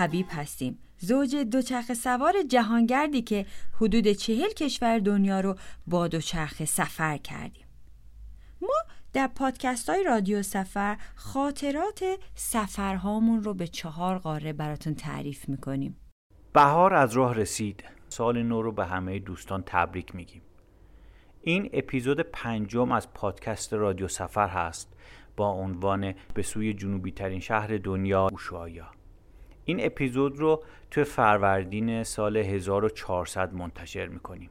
حبیب هستیم. زوج دوچرخه سوار جهانگردی که حدود چهل کشور دنیا رو با دوچرخه سفر کردیم. ما در پادکست های رادیو سفر خاطرات سفرهامون رو به چهار قاره براتون تعریف می‌کنیم. بهار از راه رسید. سال نو رو به همه دوستان تبریک میگیم. این اپیزود پنجم از پادکست رادیو سفر هست با عنوان به سوی جنوبی ترین شهر دنیا اوشوایا این اپیزود رو تو فروردین سال 1400 منتشر می‌کنیم.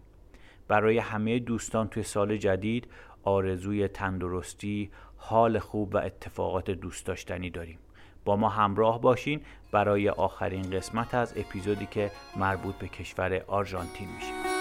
برای همه دوستان توی سال جدید آرزوی تندرستی، حال خوب و اتفاقات دوست داشتنی داریم. با ما همراه باشین. برای آخرین قسمت از اپیزودی که مربوط به کشور آرژانتین میشه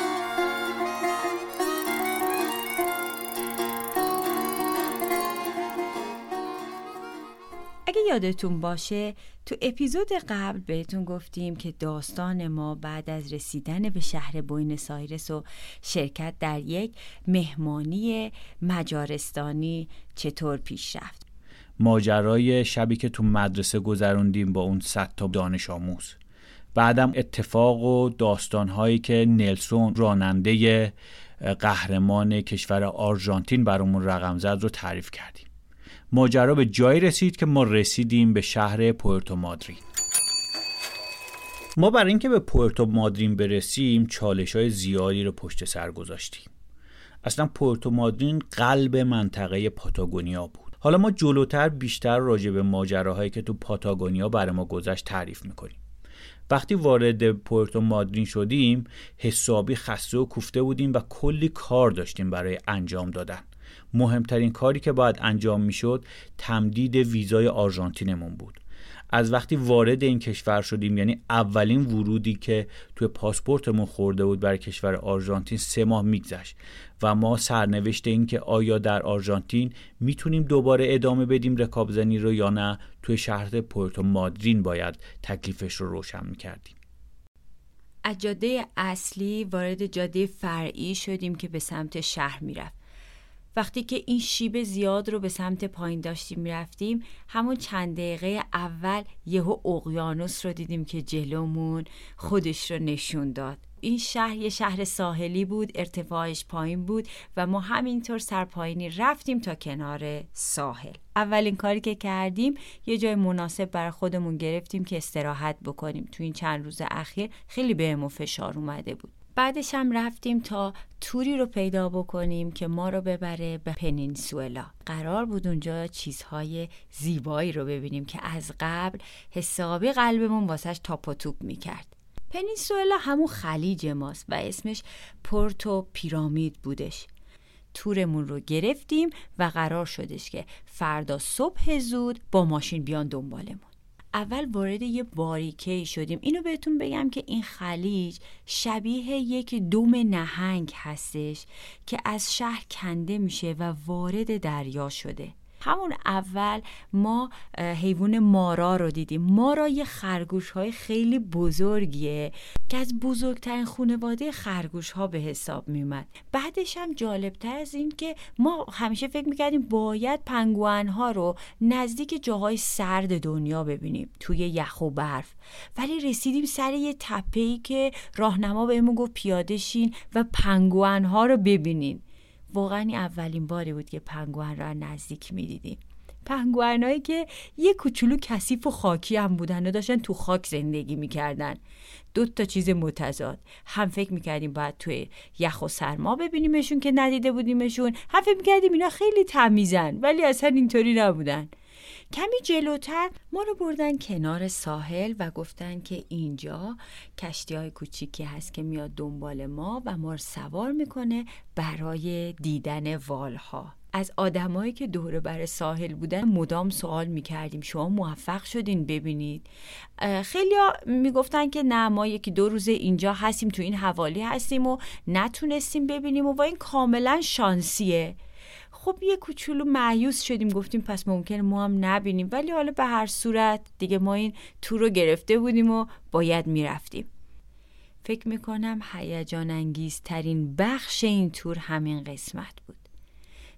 اگه یادتون باشه تو اپیزود قبل بهتون گفتیم که داستان ما بعد از رسیدن به شهر بوینس آیرس و شرکت در یک مهمانی مجارستانی چطور پیش رفت؟ ماجرای شبی که تو مدرسه گذروندیم با اون صد تا دانش آموز. بعدم اتفاق و داستانهایی که نلسون راننده قهرمان کشور آرژانتین برامون رقم زد رو تعریف کردیم. ماجرا به جایی رسید که ما رسیدیم به شهر پورتو مادرین ما برای اینکه به پورتو مادرین برسیم چالش های زیادی رو پشت سر گذاشتیم. اصلا پورتو مادرین قلب منطقه پاتاگونیا بود. حالا ما جلوتر بیشتر راجع به ماجراهایی که تو پاتاگونیا برای ما گذشت تعریف می‌کنیم. وقتی وارد پورتو مادرین شدیم حسابی خسته و کوفته بودیم و کلی کار داشتیم برای انجام دادن. مهمترین کاری که باید انجام می‌شد تمدید ویزای آرژانتینمون بود. از وقتی وارد این کشور شدیم یعنی اولین ورودی که توی پاسپورتمون خورده بود برای کشور آرژانتین سه ماه میگذشت و ما سرنوشت این که آیا در آرژانتین می‌تونیم دوباره ادامه بدیم رکابزنی رو یا نه توی شهر پورتو مادرین باید تکلیفش رو روشن می‌کردیم. از جاده اصلی وارد جاده فرعی شدیم که به سمت شهر می‌رفت وقتی که این شیب زیاد رو به سمت پایین داشتیم می‌رفتیم همون چند دقیقه اول یهو اقیانوس رو دیدیم که جلومون خودش رو نشون داد. این شهر یه شهر ساحلی بود ارتفاعش پایین بود و ما همینطور سرپایینی رفتیم تا کنار ساحل. اولین کاری که کردیم یه جای مناسب برای خودمون گرفتیم که استراحت بکنیم. تو این چند روز اخیر خیلی بهمون فشار اومده بود. بعدش هم رفتیم تا توری رو پیدا بکنیم که ما رو ببره به پنینسولا قرار بود اونجا چیزهای زیبایی رو ببینیم که از قبل حسابی قلبمون واسش تاپ و توپ می‌کرد. پنینسولا همون خلیج ماست و اسمش پورتو پیرامید بودش. تورمون رو گرفتیم و قرار شدش که فردا صبح زود با ماشین بیان دنبالمون اول وارد یه باریکه شدیم. اینو بهتون بگم که این خلیج شبیه یک دوم نهنگ هستش که از شهر کنده میشه و وارد دریا شده. همون اول ما حیوان مارا رو دیدیم. مارا یه خرگوش های خیلی بزرگیه که از بزرگترین خانواده خرگوش ها به حساب میومد بعدش هم جالبتر از این که ما همیشه فکر می‌کردیم باید پنگوان ها رو نزدیک جاهای سرد دنیا ببینیم توی یخ و برف. ولی رسیدیم سر یه تپه ای که راهنما بهمون گفت پیاده شین و پنگوان ها رو ببینین. واقعا این اولین باری بود که پنگوان را نزدیک می‌دیدیم. پنگوانهایی که یه کوچولو کثیف و خاکی هم بودن و داشتن تو خاک زندگی می‌کردن. دو تا چیز متضاد. هم فکر می‌کردیم باید توی یخ و سرما ببینیمشون که ندیده بودیمشون. هم فکر می‌کردیم اینا خیلی تمیزن ولی اصلا اینطوری نبودن. کمی جلوتر. ما رو بردن کنار ساحل و گفتن که اینجا کشتی های کوچیکی هست که میاد دنبال ما و ما رو سوار می‌کنه برای دیدن والها. از آدمایی که دوره بر ساحل بودن مدام سوال می‌کردیم شما موفق شدین ببینید؟ خیلی می‌گفتن که نه ما یکی دو روز اینجا هستیم تو این حوالی هستیم و نتونستیم ببینیم و با این کاملا شانسیه. خب یه کوچولو معیوس شدیم گفتیم پس ممکنه ما هم نبینیم. ولی حالا به هر صورت دیگه ما این تور رو گرفته بودیم و باید می‌رفتیم. فکر می‌کنم هیجان انگیز ترین بخش این تور همین قسمت بود.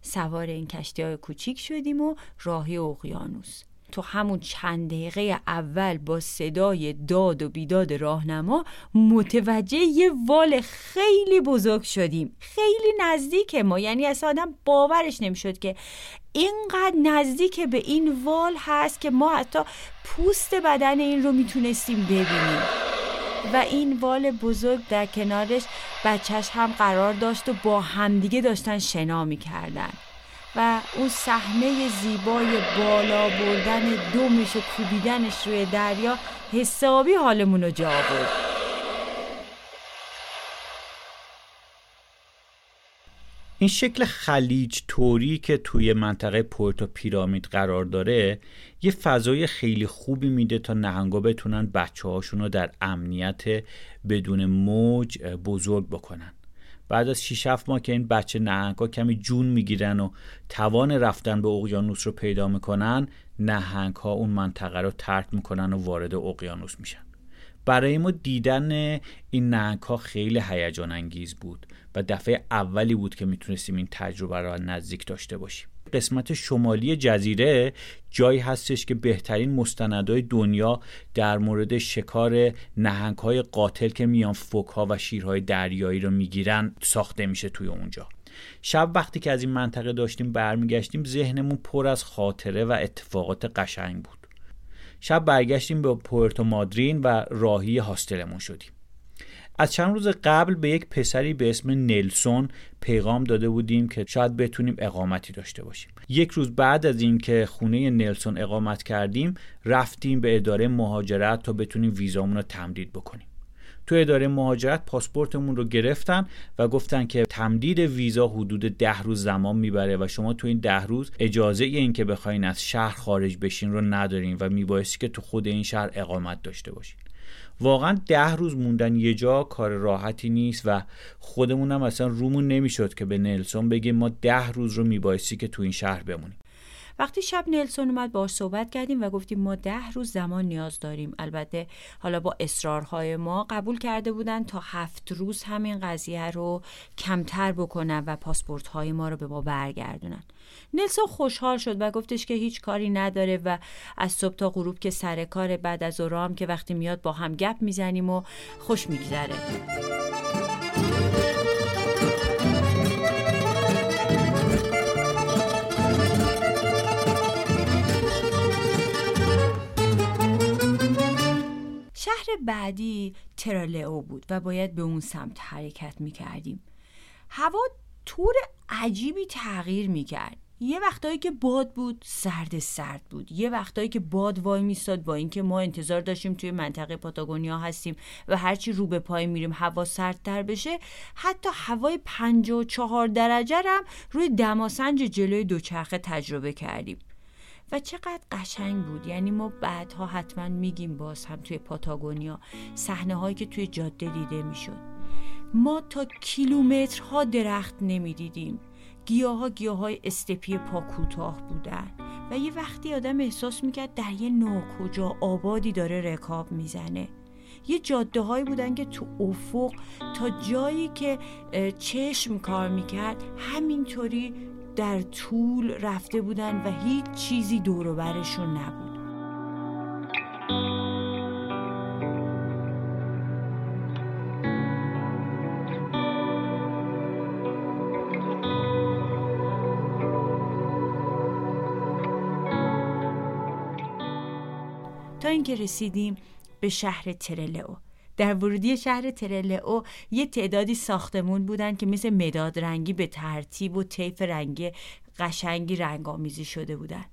سوار این کشتی های کوچیک شدیم و راهی اقیانوس. تو همون چند دقیقه اول با صدای داد و بیداد راهنما متوجه یه وال خیلی بزرگ شدیم. خیلی نزدیک ما یعنی اصلا آدم باورش نمی‌شد که اینقدر نزدیک به این وال هست که ما حتی پوست بدن این رو می‌تونستیم ببینیم. و این وال بزرگ در کنارش بچهش هم قرار داشت و با همدیگه داشتن شنا می‌کردن. و اون صحنه زیبای بالا بردن دومش و کوبیدنش روی دریا حسابی حالمون رو جا برد این شکل خلیج توری که توی منطقه پورتو پیرامید قرار داره یه فضای خیلی خوبی میده تا نهنگا بتونن بچه هاشون رو در امنیت بدون موج بزرگ بکنن. بعد از 6 7 ماه که این بچه نهنگا کمی جون می‌گیرن و توان رفتن به اقیانوس رو پیدا می‌کنن نهنگ ها اون منطقه رو ترک می‌کنن و وارد اقیانوس میشن. برای ما دیدن این نهنگ ها خیلی هیجان انگیز بود و دفعه اولی بود که می‌تونستیم این تجربه رو نزدیک داشته باشیم. قسمت شمالی جزیره جایی هستش که بهترین مستندهای دنیا در مورد شکار نهنگ های قاتل که میان فوک ها و شیرهای دریایی رو می‌گیرن ساخته میشه توی اونجا. شب وقتی که از این منطقه داشتیم برمیگشتیم ذهنمون پر از خاطره و اتفاقات قشنگ بود. شب برگشتیم به پورتو مادرین و راهی هاستلمون شدیم. از چند روز قبل به یک پسری به اسم نلسون پیغام داده بودیم که شاید بتونیم اقامتی داشته باشیم. یک روز بعد از اینکه خونه نلسون اقامت کردیم رفتیم به اداره مهاجرت تا بتونیم ویزامون رو تمدید بکنیم. تو اداره مهاجرت پاسپورتمون رو گرفتن و گفتن که تمدید ویزا حدود ده روز زمان می‌بره و شما تو این ده روز اجازه این که بخواین از شهر خارج بشین رو ندارین و میبایستی که تو خود این شهر اقامت داشته باشین. واقعا ده روز موندن یه جا کار راحتی نیست و خودمون هم اصلا رومون نمی‌شد که به نلسون بگیم ما ده روز رو میبایستی که تو این شهر بمونیم. وقتی شب نلسون اومد باش صحبت کردیم و گفتیم ما ده روز زمان نیاز داریم. البته حالا با اصرارهای ما قبول کرده بودن تا هفت روز همین قضیه رو کمتر بکنن و پاسپورت های ما رو به ما برگردونن. نلسون خوشحال شد و گفتش که هیچ کاری نداره و از صبح تا غروب که سر کار بعد از اورام که وقتی میاد با هم گپ می‌زنیم و خوش میگذره. شهر بعدی ترالئو بود و باید به اون سمت حرکت می‌کردیم. هوا طور عجیبی تغییر می‌کرد. یه وقتایی که باد بود سرد سرد بود. یه وقتایی که باد وای میستاد با اینکه ما انتظار داشتیم توی منطقه پاتاگونیا هستیم و هرچی رو به پای میریم هوا سردتر بشه حتی هوای چهار درجه هم روی دماسنج جلوی دوچرخه تجربه کردیم. و چقدر قشنگ بود. یعنی ما بعدها حتما میگیم باز هم توی پاتاگونیا صحنه هایی که توی جاده دیده می‌شد. ما تا کیلومترها درخت نمی‌دیدیم. گیاه ها گیاه های استپی پاکوتاه بودن و یه وقتی آدم احساس می‌کرد در یه ناکجا آبادی داره رکاب می‌زنه. یه جاده هایی بودن که تو افق تا جایی که چشم کار می‌کرد همینطوری در طول رفته بودن و هیچ چیزی دور برشون نبود. اینکه رسیدیم به شهر ترلئو. در ورودی شهر ترلئو یه تعدادی ساختمون بودن که مثل مداد رنگی به ترتیب و طیف رنگی قشنگی رنگامیزی شده بودن.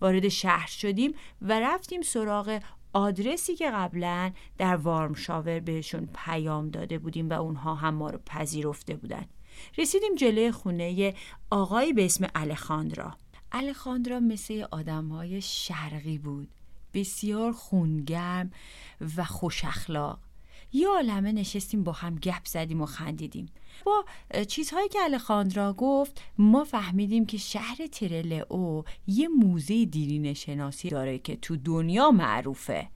وارد شهر شدیم و رفتیم سراغ آدرسی که قبلا در وارم شاور بهشون پیام داده بودیم و اونها هم ما رو پذیرفته بودن. رسیدیم جلوی خونه آقایی به اسم الخاندرا. الخاندرا مثل آدم های شرقی بود. بسیار خونگرم و خوش اخلاق. یه عالمه نشستیم با هم گپ زدیم و خندیدیم. با چیزهایی که الخاندرا گفت ما فهمیدیم که شهر ترلئو یه موزه دیرین شناسی داره که تو دنیا معروفه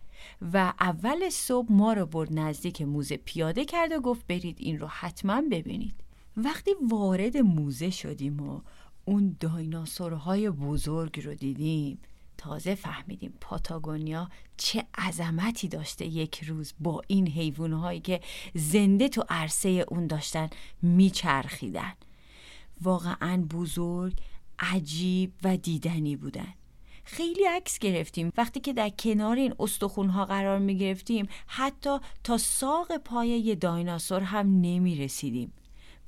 و اول صبح ما رو برد نزدیک موزه پیاده کرد و گفت برید این رو حتما ببینید. وقتی وارد موزه شدیم و اون دایناسورهای بزرگ رو دیدیم تازه فهمیدیم پاتاگونیا چه عظمتی داشته یک روز با این حیوانهایی که زنده تو عرصه اون داشتن میچرخیدن. واقعا بزرگ عجیب و دیدنی بودن. خیلی عکس گرفتیم. وقتی که در کنار این استخونها قرار می گرفتیم حتی تا ساق پای یه دایناسور هم نمی رسیدیم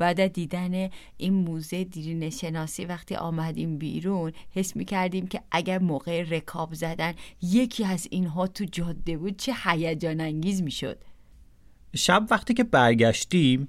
بعد دیدن این موزه دیرین شناسی وقتی آمدیم بیرون حس می کردیم که اگر موقع رکاب زدن یکی از اینها تو جاده بود چه هیجان انگیز می شد شب وقتی که برگشتیم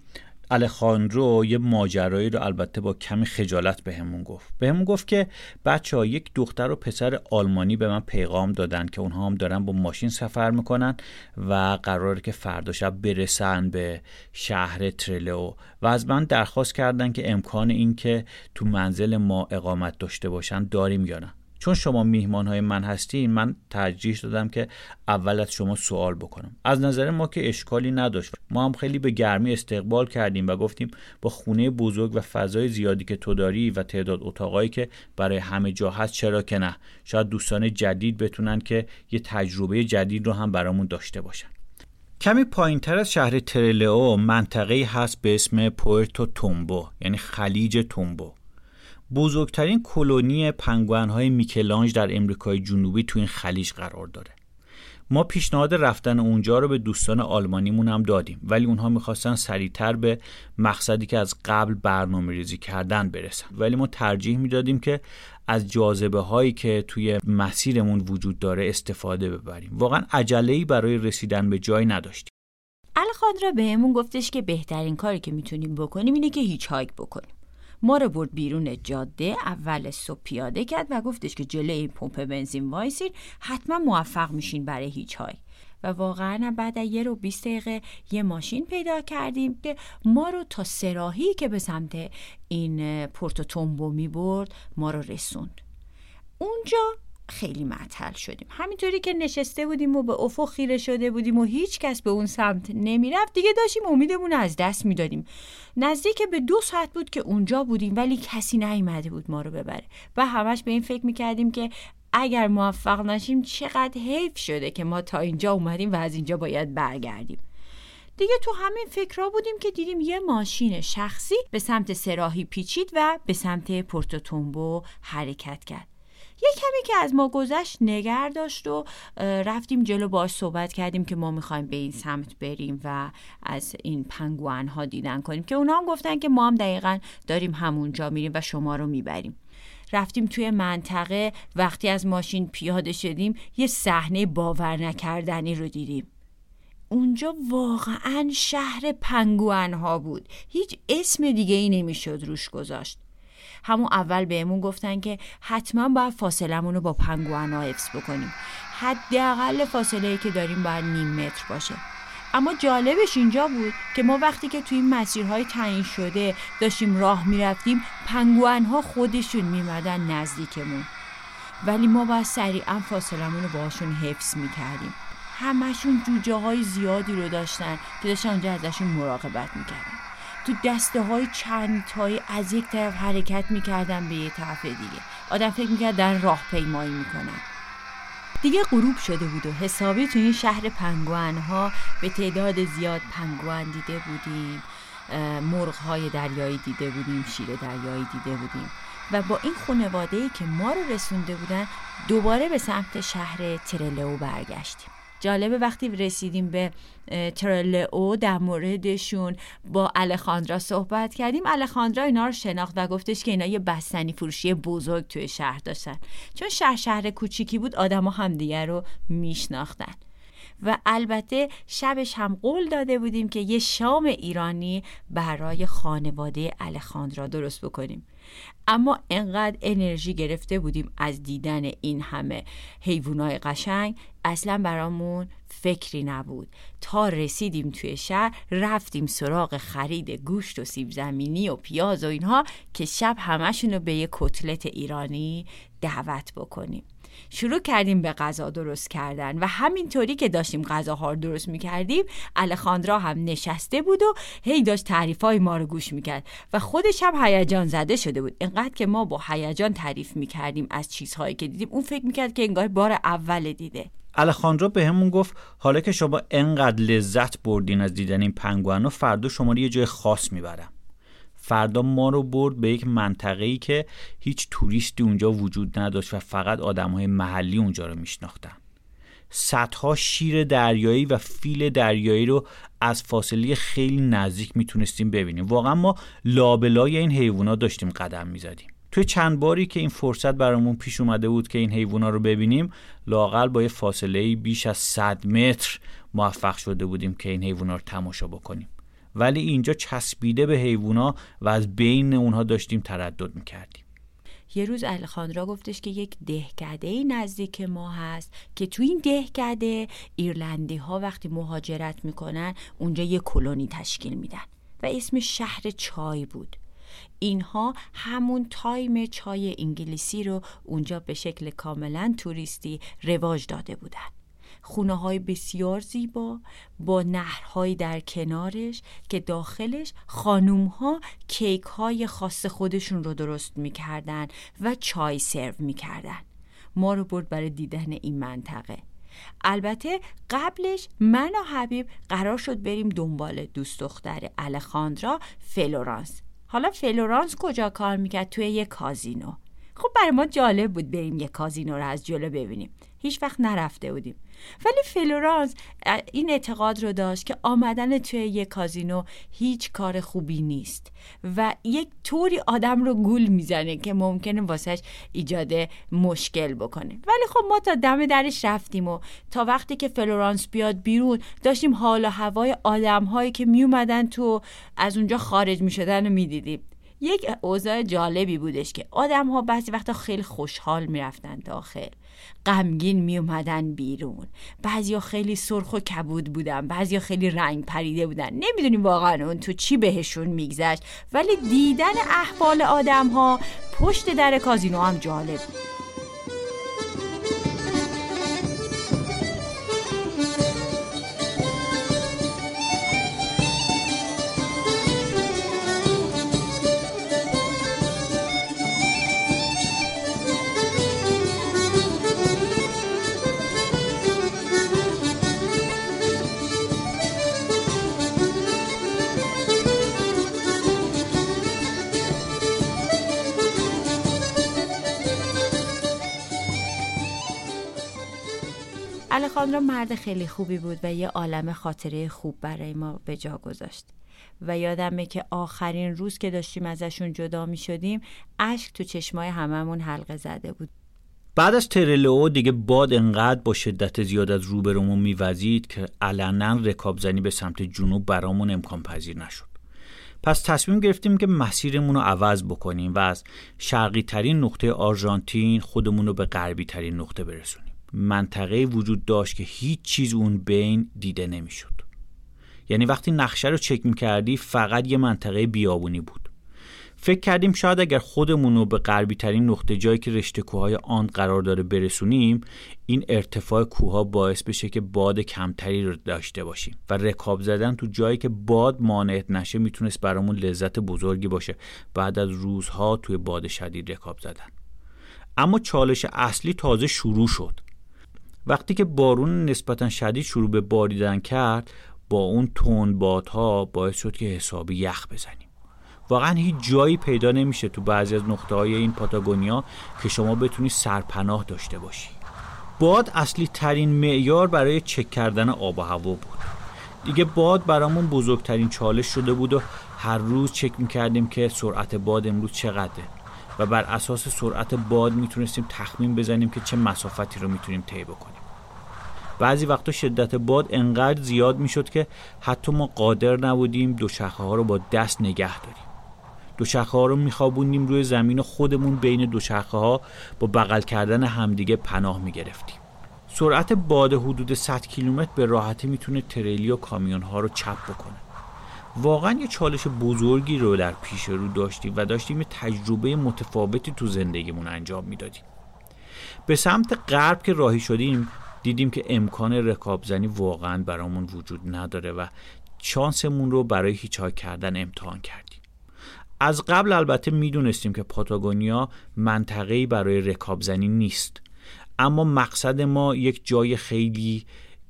الخاندرو یه ماجرایی رو البته با کمی خجالت بهمون گفت. بهمون گفت که بچه ها یک دختر و پسر آلمانی به من پیغام دادن که اونها هم دارن با ماشین سفر می‌کنن و قراره که فردا شب برسن به شهر ترلو و از من درخواست کردن که امکان این که تو منزل ما اقامت داشته باشن داریم یا نه. چون شما میهمان های من هستین من ترجیح دادم که اول از شما سوال بکنم. از نظر ما که اشکالی نداشت. ما هم خیلی به گرمی استقبال کردیم و گفتیم با خونه بزرگ و فضای زیادی که تو داری و تعداد اتاقایی که برای همه جا هست چرا که نه؟ شاید دوستان جدید بتونن که یه تجربه جدید رو هم برامون داشته باشن. کمی پایین تر از شهر ترلئو منطقه هست به اسم پورتو تومبو یعنی خلیج تومبو. بزرگترین کلونی پنگوان های میکلانج در امریکای جنوبی تو این خلیج قرار داره. ما پیشنهاد رفتن اونجا رو به دوستان آلمانیمون هم دادیم ولی اونها می‌خواستن سریعتر به مقصدی که از قبل برنامه ریزی کردن برسن. ولی ما ترجیح می‌دادیم که از جاذبه هایی که توی مسیرمون وجود داره استفاده ببریم. واقعا عجله برای رسیدن به جای نداشتیم. الخاندرا بهمون گفتش که بهترین کاری که می‌تونیم بکنیم اینه که hitchhike بکنیم. ما رو برد بیرون جاده اول صبح پیاده کرد و گفتش که جلوی این پمپ بنزین وایسین حتما موفق میشین برای هیچ های و واقعا بعد از یه ربع 20 دقیقه یه ماشین پیدا کردیم که ما رو تا سه‌راهی که به سمت این پورتو می برد ما رو رسوند. اونجا خیلی معطل شدیم. همینطوری که نشسته بودیم و به افق خیره شده بودیم و هیچ کس به اون سمت نمی‌رفت. دیگه داشتیم امیدمون از دست می‌دادیم. نزدیک به دو ساعت بود که اونجا بودیم ولی کسی نیومده بود ما رو ببره. و همش به این فکر می‌کردیم که اگر موفق نشیم چقدر حیف شده که ما تا اینجا اومدیم و از اینجا باید برگردیم. دیگه تو همین فکرها بودیم که دیدیم یه ماشین شخصی به سمت سراحی پیچید و به سمت پورتوتومبو حرکت کرد. یه کمی که از ما گذشت نگر داشت و رفتیم جلو باش صحبت کردیم که ما می‌خوایم به این سمت بریم و از این پنگوان ها دیدن کنیم که اونا هم گفتن که ما هم دقیقا داریم همونجا میریم و شما رو می‌بریم. رفتیم توی منطقه وقتی از ماشین پیاده شدیم یه صحنه باور نکردنی رو دیدیم. اونجا واقعا شهر پنگوان ها بود. هیچ اسم دیگه ای نمی‌شد روش گذاشت. همون اول بهمون گفتن که حتما باید فاصلمون رو با پنگوانا حفظ بکنیم. حداقل فاصله ای که داریم باید نیم متر باشه. اما جالبش اینجا بود که ما وقتی که توی مسیرهای تعیین شده داشتیم راه می‌رفتیم پنگوان ها خودشون میمدن نزدیکمون. ولی ما باید سریعا فاصلمون رو باشون حفظ می‌کردیم. همشون جوجه های زیادی رو داشتن که داشتن اونجا ازشون مراقبت می‌کردن. تو دسته های چند تایی از یک طرف حرکت می‌کردن به یه طرف دیگه. آدم فکر می‌کرد در راه پیمایی می‌کنن. دیگه غروب شده بود و حسابی تو این شهر پنگوان ها به تعداد زیاد پنگوان دیده بودیم مرغ های دریایی دیده بودیم شیر دریایی دیده بودیم. و با این خانواده که ما رو رسونده بودن دوباره به سمت شهر ترلو برگشتیم. جالبه وقتی رسیدیم به ترلئو در موردشون با الخاندرا صحبت کردیم الخاندرا اینا رو شناخت و گفتش که اینا یه بستنی فروشی بزرگ توی شهر داشتن. چون شهر شهر کوچیکی بود آدما همدیگه رو میشناختن. و البته شبش هم قول داده بودیم که یه شام ایرانی برای خانواده الخاندرا درست بکنیم. اما انقدر انرژی گرفته بودیم از دیدن این همه حیوانای قشنگ اصلا برامون فکری نبود. تا رسیدیم توی شهر رفتیم سراغ خرید گوشت و سیب زمینی و پیاز و اینها که شب همشون رو به یه کتلت ایرانی دعوت بکنیم. شروع کردیم به غذا درست کردن و همینطوری که داشتیم غذاها رو درست می‌کردیم الخاندرا هم نشسته بود و هی داشت تعریف های ما رو گوش می‌کرد و خودش هم هیجان زده شده بود. اینقدر که ما با هیجان تعریف می‌کردیم از چیزهایی که دیدیم اون فکر می‌کرد که انگار بار اول دیده. الخاندرو به همون گفت حالا که شما انقدر لذت بردین از دیدن این پنگوانو فردا شما رو یه جای خاص می‌برم. فردا ما رو برد به یک منطقه ای که هیچ توریستی اونجا وجود نداشت و فقط آدم های محلی اونجا رو میشناختن. صدها شیر دریایی و فیل دریایی رو از فاصله خیلی نزدیک می‌تونستیم ببینیم. واقعا ما لابلای این حیوانات داشتیم قدم می‌زدیم. توی چند باری که این فرصت برامون پیش اومده بود که این حیوونا رو ببینیم لاقل با یه فاصله بیش از 100 متر موفق شده بودیم که این حیوونا رو تماشا بکنیم. ولی اینجا چسبیده به حیوونا و از بین اونها داشتیم تردد می‌کردیم. یه روز الخاندرا گفتش که یک دهکده نزدیک ما هست که تو این دهکده ایرلندی ها وقتی مهاجرت می‌کنن اونجا یه کلونی تشکیل میدن و اسم شهر چای بود. اینها همون تایم چای انگلیسی رو اونجا به شکل کاملا توریستی رواج داده بودن. خونه های بسیار زیبا با نهرهایی در کنارش که داخلش خانوم ها کیک های خاص خودشون رو درست می‌کردن و چای سرو می‌کردن. ما رو برد برای دیدن این منطقه. البته قبلش من و حبیب قرار شد بریم دنبال دوست دختر الخاندرا فلورانس. حالا فلورانس کجا کار می‌کرد؟ توی یه کازینو. خب برای ما جالب بود بریم یه کازینو رو از جلو ببینیم. هیچ وقت نرفته بودیم. ولی فلورانس این اعتقاد رو داشت که آمدن توی یک کازینو هیچ کار خوبی نیست و یک طوری آدم رو گول می‌زنه که ممکنه واسهش ایجاد مشکل بکنه. ولی خب ما تا دم درش رفتیم و تا وقتی که فلورانس بیاد بیرون داشتیم حال و هوای آدم هایی که میومدن تو از اونجا خارج می‌شدن و می‌دیدیم. یک اوضاع جالبی بودش که آدم ها بعضی وقتا خیلی خوشحال می‌رفتن داخل غمگین می اومدن بیرون. بعضیا خیلی سرخ و کبود بودن بعضیا خیلی رنگ پریده بودن. نمی‌دونیم واقعا اون تو چی بهشون میگذشت. ولی دیدن احوال آدم ها پشت در کازینو هم جالب بود. مرد خیلی خوبی بود و یه عالم خاطره خوب برای ما به جا گذاشت. و یادمه که آخرین روز که داشتیم ازشون جدا می شدیم اشک تو چشمای هممون حلقه زده بود. بعد از ترلو دیگه باد انقدر با شدت زیاد از روبرومون میوزید که علنا رکابزنی به سمت جنوب برامون امکان پذیر نشد. پس تصمیم گرفتیم که مسیرمون رو عوض بکنیم و از شرقی ترین نقطه آرژانتین خودمون رو به غربی ترین نقطه برسونیم. منطقه وجود داشت که هیچ چیز اون بین دیده نمی‌شد. یعنی وقتی نقشه رو چک می‌کردی فقط یه منطقه بیابونی بود. فکر کردیم شاید اگر خودمون رو به غربی ترین نقطه جایی که رشته کوههای آن قرار داره برسونیم این ارتفاع کوها باعث بشه که باد کمتری رو داشته باشیم و رکاب زدن تو جایی که باد مانعت نشه می‌تونست برامون لذت بزرگی باشه. بعد از روزها توی باد شدید رکاب زدن. اما چالش اصلی تازه شروع شد. وقتی که بارون نسبتا شدید شروع به باریدن کرد با اون تون بادها باعث شد که حسابی یخ بزنیم. واقعا هیچ جایی پیدا نمیشه تو بعضی از نقطه های این پاتاگونیا که شما بتونی سرپناه داشته باشی. باد اصلی ترین معیار برای چک کردن آب و هوا بود. دیگه باد برامون بزرگترین چالش شده بود و هر روز چک می‌کردیم که سرعت باد امروز چقدره. و بر اساس سرعت باد می‌تونستیم تخمین بزنیم که چه مسافتی رو می‌تونیم طی بکنیم. بعضی وقتا شدت باد انقدر زیاد می‌شد که حتی ما قادر نبودیم دوچرخه ها رو با دست نگه داریم. دوچرخه ها رو میخوابوندیم روی زمین خودمون بین دوچرخه ها با بغل کردن همدیگه پناه می‌گرفتیم. سرعت باد حدود 100 کیلومتر به راحتی می‌تونه تریلی و کامیون ها رو چپ بکنه. واقعا یه چالش بزرگی رو در پیش رو داشتیم و داشتیم یه تجربه متفاوتی تو زندگیمون انجام می‌دادیم. به سمت غرب که راهی شدیم دیدیم که امکان رکابزنی واقعا برامون وجود نداره و شانسمون رو برای هیچ کردن امتحان کردیم. از قبل البته می‌دونستیم که پاتاگونیا منطقه‌ای برای رکابزنی نیست اما مقصد ما یک جای خیلی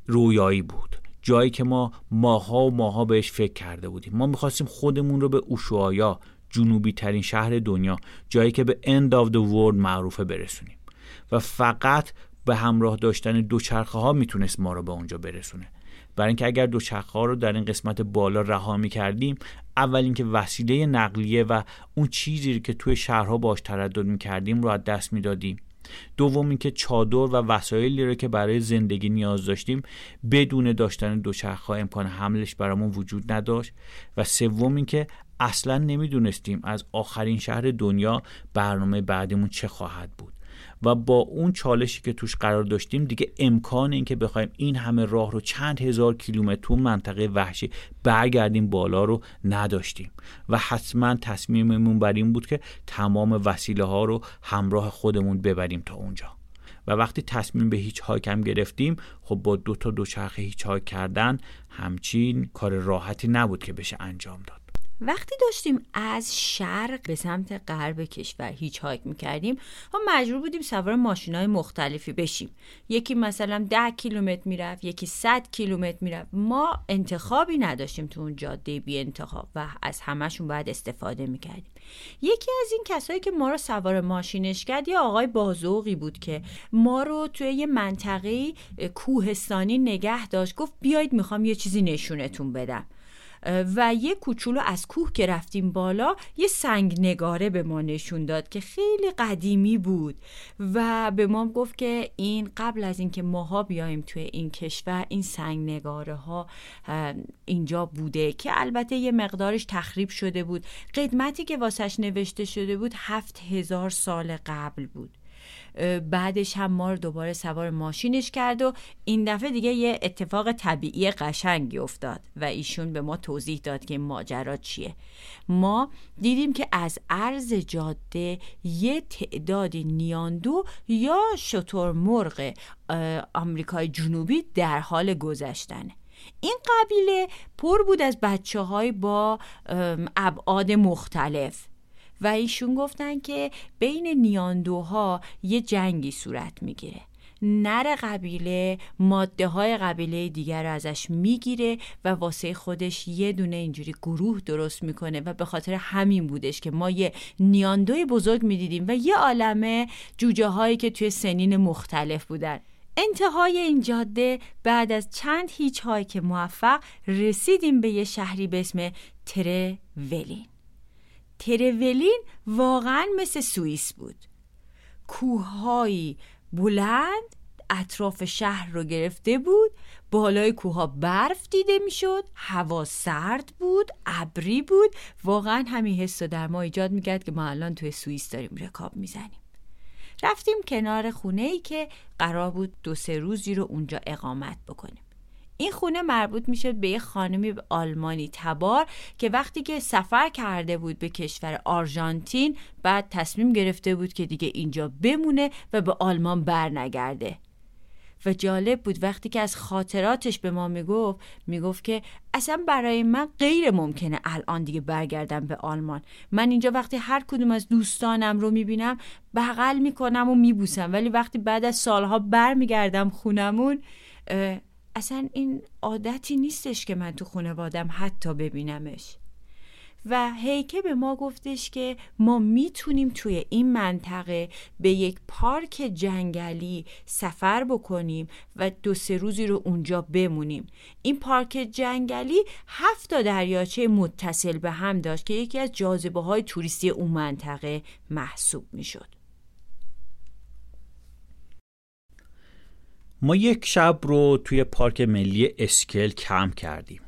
رویایی بود. جایی که ما ماها و ماها بهش فکر کرده بودیم. ما می‌خواستیم خودمون رو به اوشوایا جنوبی ترین شهر دنیا جایی که به end of the world معروفه برسونیم. و فقط به همراه داشتن دوچرخه ها می‌تونست ما رو به اونجا برسونه. برای اینکه اگر دوچرخه ها رو در این قسمت بالا رها می کردیم اول اینکه وسیله نقلیه و اون چیزی که توی شهرها باش تردد می کردیم رو از دست می‌دادیم. دوم اینکه چادر و وسایلی رو که برای زندگی نیاز داشتیم بدون داشتن دوچرخه امکان حملش برامون وجود نداشت. و سوم اینکه اصلا نمی‌دونستیم از آخرین شهر دنیا برنامه بعدمون چه خواهد بود. و با اون چالشی که توش قرار داشتیم دیگه امکان این که بخوایم این همه راه رو چند هزار کیلومتر تو منطقه وحشی برگردیم بالا رو نداشتیم. و حتما تصمیممون بر این بود که تمام وسیله ها رو همراه خودمون ببریم تا اونجا. و وقتی تصمیم به هیچ هاکم گرفتیم خب با دو تا دوچرخه هیچ هاک کردن همچین کار راحتی نبود که بشه انجام داد. وقتی داشتیم از شرق به سمت غرب کشور هیچ هایک می‌کردیم ما مجبور بودیم سوار ماشین های مختلفی بشیم. یکی مثلا ده کیلومتر می‌رفت یکی 100 کیلومتر می‌رفت. ما انتخابی نداشتیم تو اون جاده بی انتخاب و از همشون باید استفاده می‌کردیم. یکی از این کسایی که ما رو سوار ماشینش کرد یه آقای بازوقی بود که ما رو توی یه منطقه کوهستانی نگه داشت. گفت بیایید می‌خوام یه چیزی نشونتون بدم. و یه کوچولو از کوه که رفتیم بالا یه سنگ نگاره به ما نشون داد که خیلی قدیمی بود و به ما گفت که این قبل از اینکه ماها بیایم توی این کشور این سنگ نگاره ها اینجا بوده که البته یه مقدارش تخریب شده بود. قدمتی که واسش نوشته شده بود هفت هزار سال قبل بود. بعدش هم ما رو دوباره سوار ماشینش کرد و این دفعه دیگه یه اتفاق طبیعی قشنگی افتاد و ایشون به ما توضیح داد که ماجرا چیه. ما دیدیم که از عرض جاده یه تعدادی نیاندو یا شطور مرغ آمریکای جنوبی در حال گذشتنه این قبیله پر بود از بچه های با ابعاد مختلف. و ایشون گفتن که بین نیاندوها یه جنگی صورت می‌گیره. نر قبیله ماده های قبیله دیگر رو ازش می‌گیره و واسه خودش یه دونه اینجوری گروه درست می‌کنه و به خاطر همین بودش که ما یه نیاندوی بزرگ می‌دیدیم و یه عالمه جوجه هایی که توی سنین مختلف بودن. انتهای این جاده بعد از چند هیچ که موفق رسیدیم به یه شهری به اسم تره ولین ترولین واقعا مثل سوئیس بود. کوههایی بلند اطراف شهر رو گرفته بود بالای کوها برف دیده می‌شد هوا سرد بود ابری بود. واقعا همین حس رو در ما ایجاد می‌کرد که ما الان توی سوئیس داریم رکاب می‌زنیم. رفتیم کنار خونه ای که قرار بود دو سه روزی رو اونجا اقامت بکنیم. این خونه مربوط میشه به یه خانمی آلمانی تبار که وقتی که سفر کرده بود به کشور آرژانتین بعد تصمیم گرفته بود که دیگه اینجا بمونه و به آلمان برنگرده. و جالب بود وقتی که از خاطراتش به ما می‌گفت می‌گفت که اصلا برای من غیر ممکنه الان دیگه برگردم به آلمان. من اینجا وقتی هر کدوم از دوستانم رو می‌بینم بغل می‌کنم و میبوسم. ولی وقتی بعد از سالها برمیگردم خونمون اصلا این عادتی نیستش که من تو خانوادم حتی ببینمش. و هیکه به ما گفتش که ما می‌تونیم توی این منطقه به یک پارک جنگلی سفر بکنیم و دو سه روزی رو اونجا بمونیم. این پارک جنگلی هفت دریاچه متصل به هم داشت که یکی از جاذبه های توریستی اون منطقه محسوب می‌شد. ما یک شب رو توی پارک ملی اسکل کم کردیم.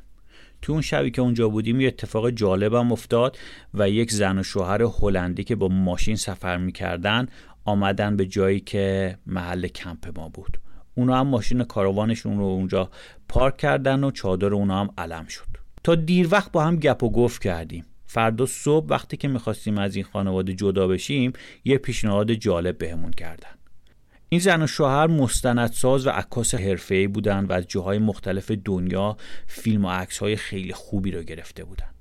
تو اون شبی که اونجا بودیم یه اتفاق جالبم افتاد و یک زن و شوهر هلندی که با ماشین سفر می‌کردن آمدن به جایی که محل کمپ ما بود. اونا هم ماشین کاروانشون رو اونجا پارک کردن و چادر اونا هم علم شد. تا دیر وقت با هم گپ و گفت کردیم. فردا صبح وقتی که می‌خواستیم از این خانواده جدا بشیم یه پیشنهاد جالب بهمون کردن. این زن و شوهر مستندساز و عکاس حرفه‌ای بودند و از جاهای مختلف دنیا فیلم و عکس‌های خیلی خوبی رو گرفته بودند.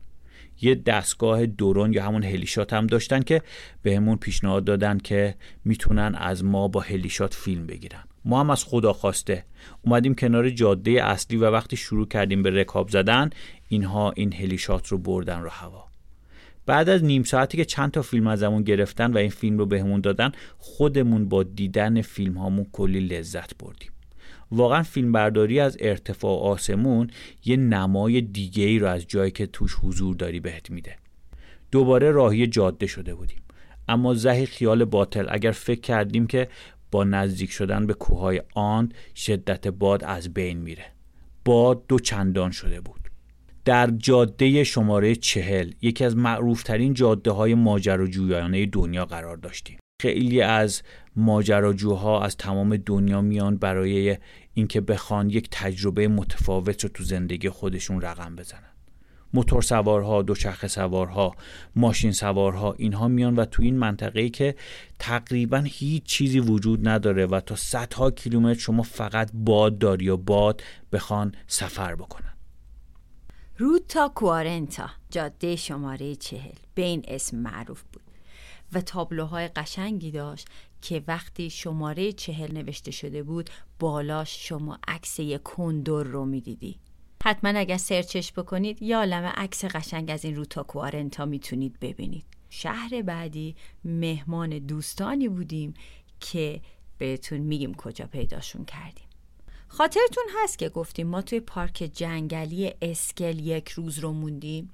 یه دستگاه درون یا همون هلیشات هم داشتن که بهمون پیشنهاد دادن که می‌تونن از ما با هلیشات فیلم بگیرن ما هم از خدا خواسته اومدیم کنار جاده اصلی و وقتی شروع کردیم به رکاب زدن اینها این هلیشات رو بردن رو هوا بعد از نیم ساعتی که چند تا فیلم ازمون گرفتن و این فیلم رو بهمون دادن خودمون با دیدن فیلم هامون کلی لذت بردیم. واقعا فیلمبرداری از ارتفاع آسمون یه نمای دیگه ای رو از جایی که توش حضور داری بهت میده. دوباره راهی جاده شده بودیم. اما زهی خیال باطل اگر فکر کردیم که با نزدیک شدن به کوههای آن شدت باد از بین میره. باد دو چندان شده بود. در جاده شماره چهل یکی از معروفترین جاده های ماجراجویانه دنیا قرار داشتیم. خیلی از ماجراجوها از تمام دنیا میان برای اینکه بخوان یک تجربه متفاوت رو تو زندگی خودشون رقم بزنن. موتور سوارها، دوچرخه سوارها، ماشین سوارها اینها میان و تو این منطقه ای که تقریبا هیچ چیزی وجود نداره و تا صدها کیلومتر شما فقط باد داری و باد بخوان سفر بکنن. روتا کوارنتا جاده شماره چهل. به این اسم معروف بود و تابلوهای قشنگی داشت که وقتی شماره چهل نوشته شده بود بالاش شما عکس یک کندور رو می‌دیدی. حتما اگر سرچش بکنید یا عالم عکس قشنگ از این روتا کوارنتا می‌تونید ببینید. شهر بعدی مهمان دوستانی بودیم که بهتون میگیم کجا پیداشون کردیم. خاطرتون هست که گفتیم ما توی پارک جنگلی اسکل یک روز رو موندیم.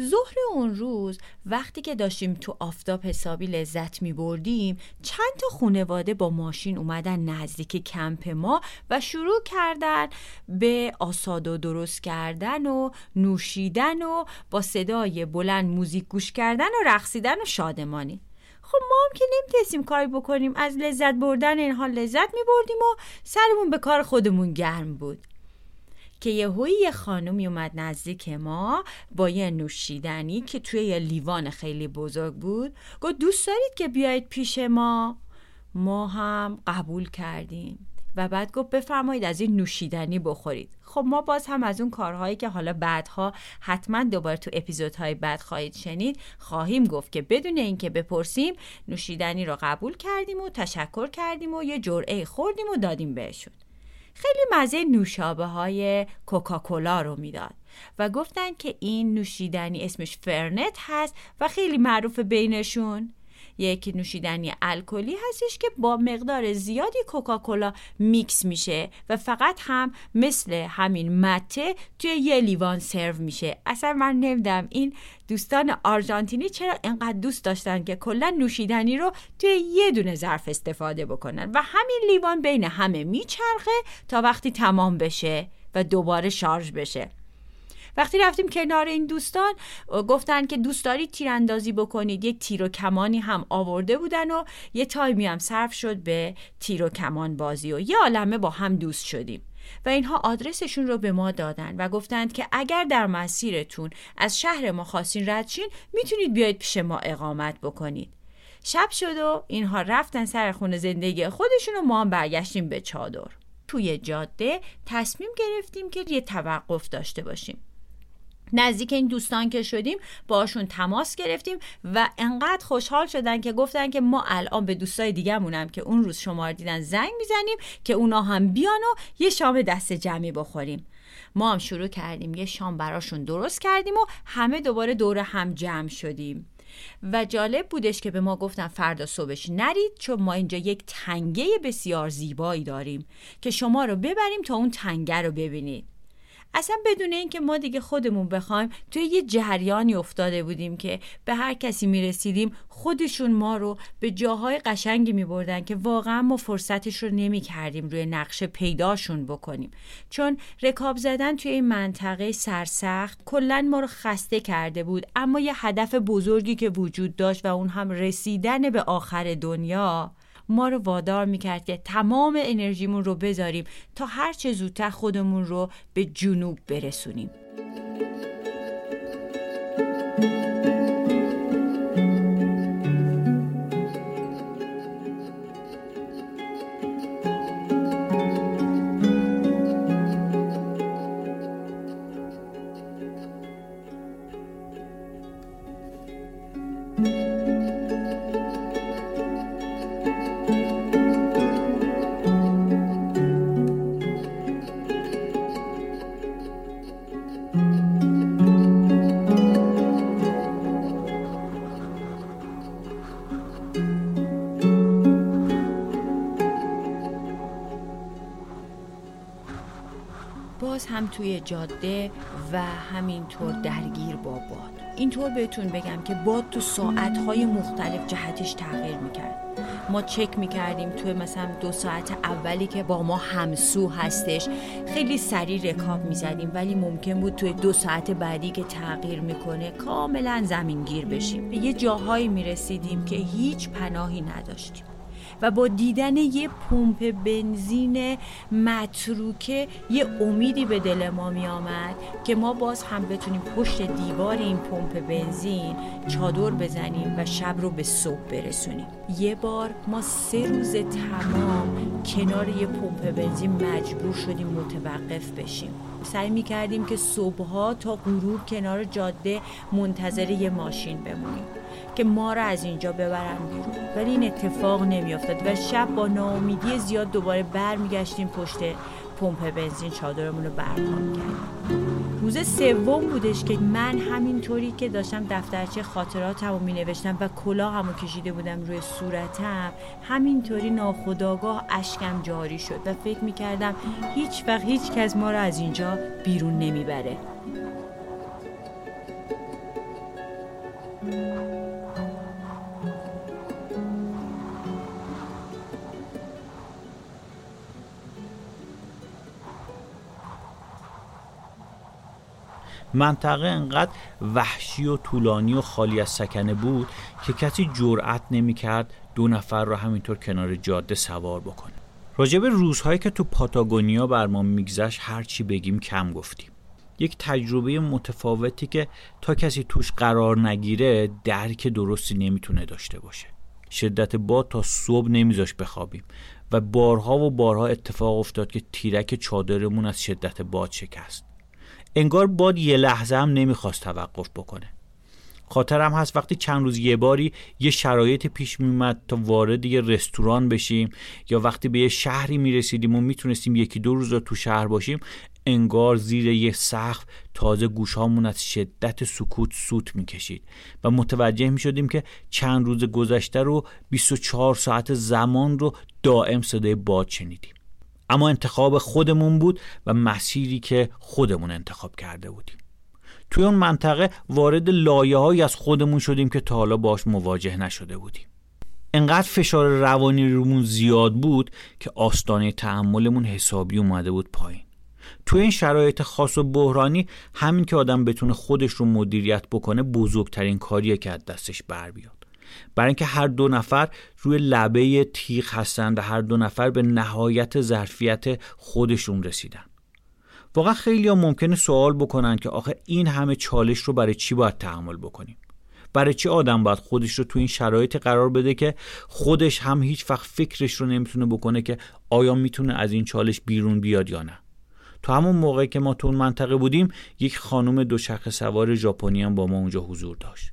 ظهر اون روز وقتی که داشتیم تو آفتاب حسابی لذت می بردیم چند تا خونواده با ماشین اومدن نزدیک کمپ ما و شروع کردن به آساد و درست کردن و نوشیدن و با صدای بلند موزیک گوش کردن و رقصیدن و شادمانی. خب ما هم که نمی‌تونستیم کاری بکنیم. از لذت بردن اینها لذت می بردیم و سرمون به کار خودمون گرم بود. که یهویی یه خانومی اومد نزدیک ما با یه نوشیدنی که توی یه لیوان خیلی بزرگ بود. گفت دوست دارید که بیایید پیش ما؟ ما هم قبول کردیم. و بعد گفت بفرمایید از این نوشیدنی بخورید. خب ما باز هم از اون کارهایی که حالا بعدها حتما دوباره تو اپیزودهای بعد خواهید شنید خواهیم گفت که بدون اینکه بپرسیم نوشیدنی رو قبول کردیم و تشکر کردیم و یه جرعه خوردیم و دادیم بهشون. خیلی مزه نوشابه های کوکاکولا رو می‌داد و گفتن که این نوشیدنی اسمش فرنت هست و خیلی معروف بینشون. یک نوشیدنی الکلی هستش که با مقدار زیادی کوکاکولا میکس میشه و فقط هم مثل همین مته توی یه لیوان سرو میشه. اصلا من نمیدم این دوستان آرژانتینی چرا انقدر دوست داشتن که کلا نوشیدنی رو توی یه دونه ظرف استفاده بکنن و همین لیوان بین همه میچرخه تا وقتی تمام بشه و دوباره شارژ بشه. وقتی رفتیم کنار این دوستان گفتن که دوست دارید تیراندازی بکنید. یک تیر و کمانی هم آورده بودن و یه تایمی هم صرف شد به تیر و کمان بازی و یه عالمه با هم دوست شدیم. و اینها آدرسشون رو به ما دادن و گفتند که اگر در مسیرتون از شهر ما خواستین ردشین می‌تونید بیاید پیش ما اقامت بکنید. شب شد و اینها رفتن سر خونه زندگی خودشون و ما هم برگشتیم به چادر. توی جاده تصمیم گرفتیم که یه توقف داشته باشیم. نزدیک این دوستان که شدیم باشون تماس گرفتیم و انقدر خوشحال شدن که گفتن که ما الان به دوستای دیگهمونم که اون روز شما رو دیدن زنگ می‌زنیم که اونا هم بیان و یه شام دست جمعی بخوریم. ما هم شروع کردیم یه شام براشون درست کردیم و همه دوباره دور هم جمع شدیم. و جالب بودش که به ما گفتن فردا صبحش نرید چون ما اینجا یک تنگه بسیار زیبایی داریم که شما رو ببریم تا اون تنگه رو ببینید. اصلا بدون اینکه ما دیگه خودمون بخوایم توی یه جریانی افتاده بودیم که به هر کسی می‌رسیدیم خودشون ما رو به جاهای قشنگی میبردن که واقعا ما فرصتش رو نمی کردیم روی نقشه پیداشون بکنیم. چون رکاب زدن توی این منطقه سرسخت کلا ما رو خسته کرده بود اما یه هدف بزرگی که وجود داشت و اون هم رسیدن به آخر دنیا ما رو وادار می‌کرد که تمام انرژیمون رو بذاریم تا هر چه زودتر خودمون رو به جنوب برسونیم. جاده و همینطور درگیر با باد. اینطور بهتون بگم که باد تو ساعتهای مختلف جهتش تغییر می‌کرد. ما چک می‌کردیم توی مثلا دو ساعت اولی که با ما همسو هستش. خیلی سریع رکاب می‌زدیم ولی ممکن بود توی دو ساعت بعدی که تغییر می‌کنه کاملا زمینگیر بشیم. به یه جاهایی می‌رسیدیم که هیچ پناهی نداشتیم. و با دیدن یه پمپ بنزین متروکه یه امیدی به دل ما می آمد که ما باز هم بتونیم پشت دیوار این پمپ بنزین چادر بزنیم و شب رو به صبح برسونیم. یه بار ما سه روز تمام کنار یه پمپ بنزین مجبور شدیم متوقف بشیم. سعی می کردیم که صبحها تا غروب کنار جاده منتظر یه ماشین بمونیم که ما را از اینجا ببرن بیرون. ولی این اتفاق نمیافتاد و شب با ناامیدی زیاد دوباره برمیگشتیم پشت پمپ بنزین چادرمون رو برپا کردیم روز سوم بودش که من همینطوری که داشتم دفترچه خاطراتم رو می نوشتم و کلاه همو کشیده بودم روی صورتم همینطوری ناخداگاه اشکم جاری شد و فکر می کردم هیچ وقت هیچ کس ما رو از اینجا بیرون نمی‌بره. منطقه انقدر وحشی و طولانی و خالی از سکنه بود که کسی جرأت نمی‌کرد دو نفر را همینطور کنار جاده سوار بکنه. راجب روزهایی که تو پاتاگونیا بر ما میگذشت هرچی بگیم کم گفتیم. یک تجربه متفاوتی که تا کسی توش قرار نگیره درک درستی نمی‌تونه داشته باشه. شدت باد تا صبح نمیذاش بخوابیم و بارها و بارها اتفاق افتاد که تیرک چادرمون از شدت باد شکست. انگار باد یه لحظه هم نمی‌خواست توقف بکنه. خاطرم هست وقتی چند روز یه باری یه شرایط پیش میومد تا وارد یه رستوران بشیم یا وقتی به یه شهری می‌رسیدیم و می‌تونستیم یکی دو روز تو شهر باشیم انگار زیر یه سقف تازه گوشهامون از شدت سکوت سوت می‌کشید و متوجه می‌شدیم که چند روز گذشته رو 24 ساعت زمان رو دائم صدای باد شنیدیم. اما انتخاب خودمون بود و مسیری که خودمون انتخاب کرده بودیم. توی اون منطقه وارد لایه از خودمون شدیم که تا حالا باش مواجه نشده بودیم. انقدر فشار روانی رومون زیاد بود که آستانه تحملمون حسابی اومده بود پایین. توی این شرایط خاص و بحرانی همین که آدم بتونه خودش رو مدیریت بکنه بزرگترین کاریه که از دستش بر بیاد. برای اینکه هر دو نفر روی لبه تیغ هستند و هر دو نفر به نهایت ظرفیت خودشون رسیدن. واقعا خیلی ها ممکنه سوال بکنن که آخه این همه چالش رو برای چی باید تحمل بکنیم؟ برای چی آدم باید خودش رو تو این شرایط قرار بده که خودش هم هیچ وقت فکرش رو نمی‌تونه بکنه که آیا می‌تونه از این چالش بیرون بیاد یا نه؟ تو همون موقع که ما تو اون منطقه بودیم یک خانم دوچرخه سوار ژاپنی هم با ما اونجا حضور داشت.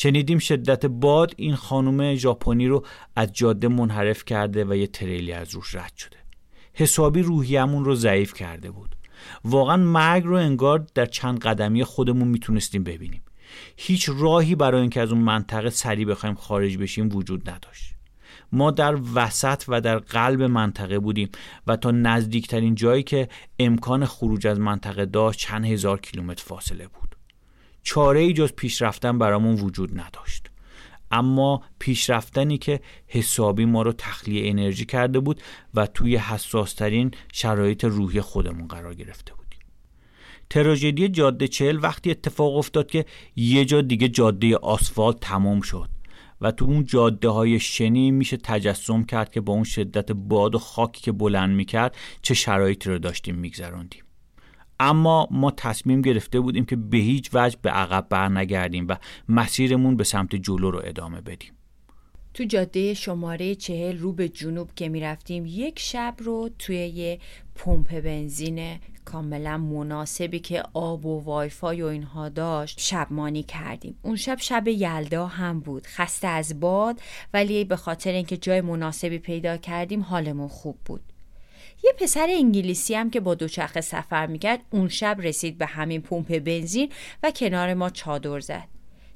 شنیدیم شدت باد این خانم ژاپنی رو از جاده منحرف کرده و یه تریلی از روش رد شده. حسابی روحیمون رو ضعیف کرده بود. واقعا مرگ رو انگار در چند قدمی خودمون می‌تونستیم ببینیم. هیچ راهی برای اینکه از اون منطقه سریع بخوایم خارج بشیم وجود نداشت. ما در وسط و در قلب منطقه بودیم و تا نزدیکترین جایی که امکان خروج از منطقه داشت چند هزار کیلومتر فاصله بود. چاره ای جز پیشرفتن برامون وجود نداشت. اما پیشرفتنی که حسابی ما رو تخلیه انرژی کرده بود و توی حساسترین شرایط روحی خودمون قرار گرفته بودیم تراژدی جاده چهل وقتی اتفاق افتاد که یه جا دیگه جاده آسفالت تمام شد و تو اون جاده های شنی میشه تجسم کرد که با اون شدت باد و خاکی که بلند می‌کرد چه شرایطی رو داشتیم میگذراندیم اما ما تصمیم گرفته بودیم که به هیچ وجه به عقب بر نگردیم و مسیرمون به سمت جلو رو ادامه بدیم. تو جاده شماره چهل رو به جنوب که می‌رفتیم یک شب رو توی یه پمپ بنزین کاملا مناسبی که آب و وایفای و اینها داشت شبمانی کردیم. اون شب شب یلدا هم بود. خسته از باد ولی به خاطر اینکه جای مناسبی پیدا کردیم حالمون خوب بود. یه پسر انگلیسی هم که با دوچرخه سفر می‌کرد اون شب رسید به همین پمپ بنزین و کنار ما چادر زد.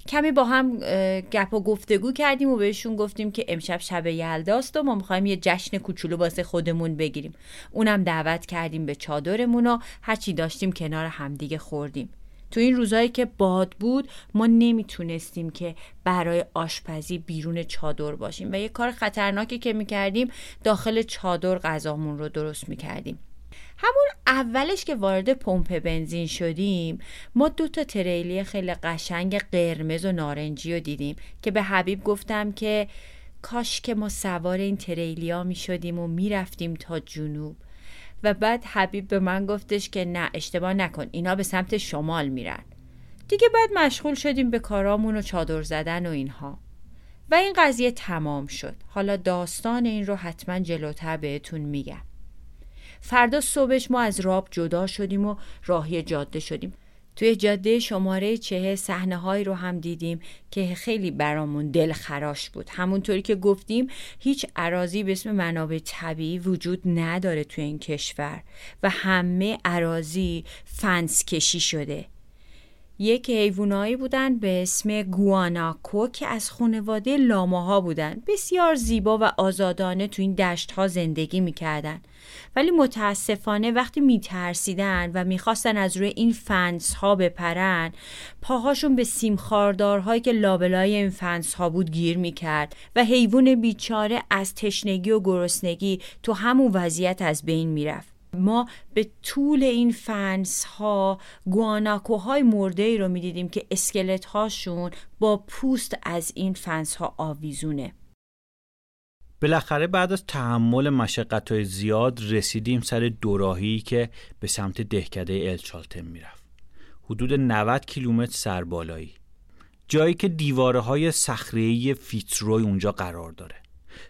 کمی با هم گپ و گفتگو کردیم و بهشون گفتیم که امشب شب یلداست و ما می‌خوایم یه جشن کوچولو واسه خودمون بگیریم. اونم دعوت کردیم به چادرمون و هرچی داشتیم کنار همدیگه خوردیم. تو این روزایی که باد بود ما نمی‌تونستیم که برای آشپزی بیرون چادر باشیم و یه کار خطرناکی که می‌کردیم داخل چادر غذامون رو درست می‌کردیم. همون اولش که وارد پمپ بنزین شدیم ما دو تا تریلی خیلی قشنگ قرمز و نارنجی رو دیدیم که به حبیب گفتم که کاش که ما سوار این تریلیا می شدیم و می‌رفتیم تا جنوب. و بعد حبیب به من گفتش که نه اشتباه نکن اینا به سمت شمال میرن. دیگه بعد مشغول شدیم به کارامون و چادر زدن و اینها. و این قضیه تمام شد. حالا داستان این رو حتما جلوتر بهتون میگم. فردا صبحش ما از راب جدا شدیم و راهی جاده شدیم. توی جاده شماره چه صحنه هایی رو هم دیدیم که خیلی برامون دل خراش بود. همونطوری که گفتیم هیچ عراضی به اسم منابع طبیعی وجود نداره توی این کشور و همه عراضی فنس کشی شده. یک حیوانایی بودن به اسم گواناکو که از خانواده لاماها بودن. بسیار زیبا و آزادانه تو این دشت ها زندگی می‌کردن. ولی متاسفانه وقتی میترسیدن و می‌خواستن از روی این فنس ها بپرن پاهاشون به سیم خاردارهایی که لابلای این فنس ها بود گیر می‌کرد و حیوان بیچاره از تشنگی و گرسنگی تو همون وضعیت از بین می‌رفت. ما به طول این فنس ها گواناکوهای مرده ای رو می‌دیدیم که اسکلت هاشون با پوست از این فنس ها آویزونه. بالاخره بعد از تحمل مشقت های زیاد رسیدیم سر دوراهی که به سمت دهکده الچالتن می‌رفت. حدود 90 کیلومتر سربالایی. جایی که دیواره های صخره‌ای فیتروی اونجا قرار داره.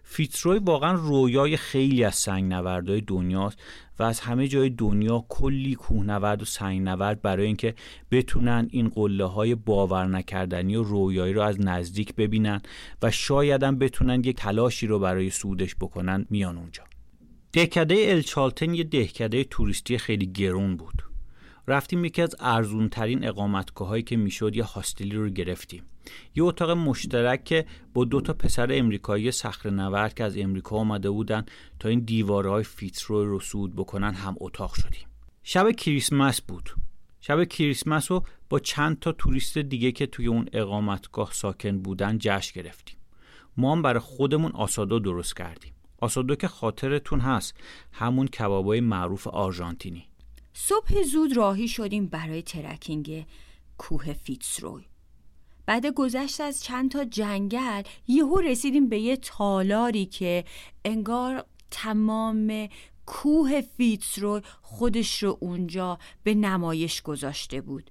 فیتروی واقعا رویای خیلی از سنگ نوردهای دنیاست و از همه جای دنیا کلی کوهنورد و سنگ نورد برای اینکه بتونن این قله های باور نکردنی و رویایی رو از نزدیک ببینن و شایدم بتونن یک تلاشی رو برای سودش بکنن میان اونجا. دهکده الچالتن یه دهکده توریستی خیلی گرون بود. رفتیم یکی از ارزون ترین اقامتگاه هایی که می‌شد یه هاستلی رو گرفتیم. یه اتاق مشترک که با دو تا پسر امریکایی صخره نورد که از امریکا آمده بودن تا این دیوارهای فیتزروی رو صعود بکنن هم اتاق شدیم. شب کریسمس بود. شب کریسمس رو با چند تا توریست دیگه که توی اون اقامتگاه ساکن بودن جشن گرفتیم. ما هم برای خودمون آسادو درست کردیم. آسادو که خاطرتون هست همون کبابای معروف آرژانتینی. صبح زود راهی شدیم برای trekking کوه فیتسروی بعد گذشت از چند تا جنگل یهو رسیدیم به یه تالاری که انگار تمام کوه فیتسروی خودش رو اونجا به نمایش گذاشته بود.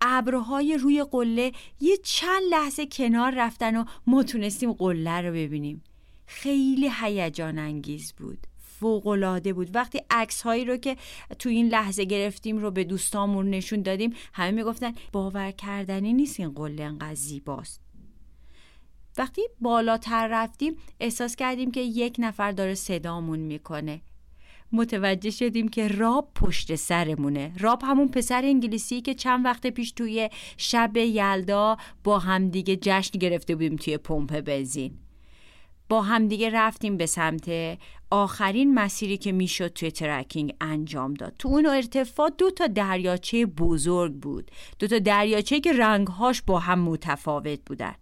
ابرهای روی قله یه چند لحظه کنار رفتن و ما تونستیم قله رو ببینیم. خیلی هیجان انگیز بود. فوقالعاده بود. وقتی عکس هایی رو که تو این لحظه گرفتیم رو به دوستامون نشون دادیم همه می‌گفتن باور کردنی نیست این قله انقدر زیباست. وقتی بالاتر رفتیم احساس کردیم که یک نفر داره صدامون می‌کنه. متوجه شدیم که راب پشت سرمونه. راب همون پسر انگلیسی که چند وقت پیش توی شب یلدا با همدیگه جشن گرفته بودیم توی پمپ بنزین. با همدیگه رفتیم به سمت آخرین مسیری که می‌شد توی ترکینگ انجام داد. تو اون ارتفاع دو تا دریاچه بزرگ بود. دو تا دریاچه که رنگهاش با هم متفاوت بودن.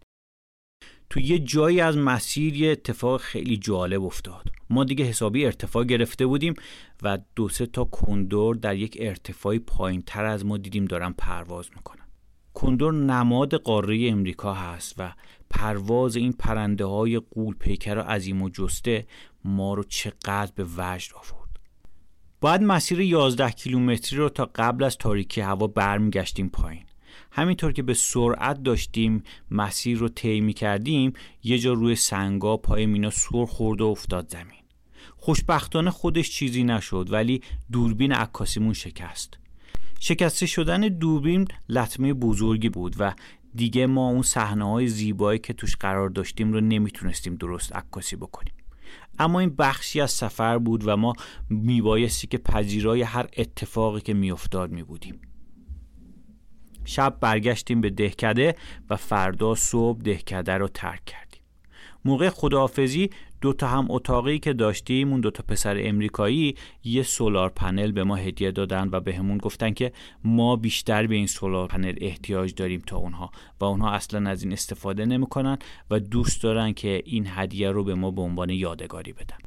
تو یه جایی از مسیر یه اتفاق خیلی جالب افتاد. ما دیگه حسابی ارتفاع گرفته بودیم و دو سه تا کندور در یک ارتفاعی پایین تر از ما دیدیم دارن پرواز می‌کنن. کندور نماد قاره امریکا هست و پرواز این پرنده های قول پیکر و عظیم و جسته ما رو چقدر به وجد آورد. باید مسیر 11 کیلومتری رو تا قبل از تاریکی هوا برمیگشتیم پایین. همینطور که به سرعت داشتیم مسیر رو طی کردیم یه جا روی سنگا پای مینا سر خورد و افتاد زمین. خوشبختانه خودش چیزی نشد ولی دوربین عکاسیمون شکست. شکسته شدن دوربین لطمه بزرگی بود و دیگه ما اون صحنه های زیبایی که توش قرار داشتیم رو نمی‌تونستیم درست عکاسی بکنیم. اما این بخشی از سفر بود و ما میبایستی که پذیرای هر اتفاقی که میافتاد میبودیم. شب برگشتیم به دهکده و فردا صبح دهکده رو ترک کردیم. موقع خداحافظی دو تا هم اتاقی که داشتیم اون دو تا پسر امریکایی یه سولار پنل به ما هدیه دادن و بهمون به گفتن که ما بیشتر به این سولار پنل احتیاج داریم تا اونها و اونها اصلا از این استفاده نمی‌کنن و دوست دارن که این هدیه رو به ما به عنوان یادگاری بدن.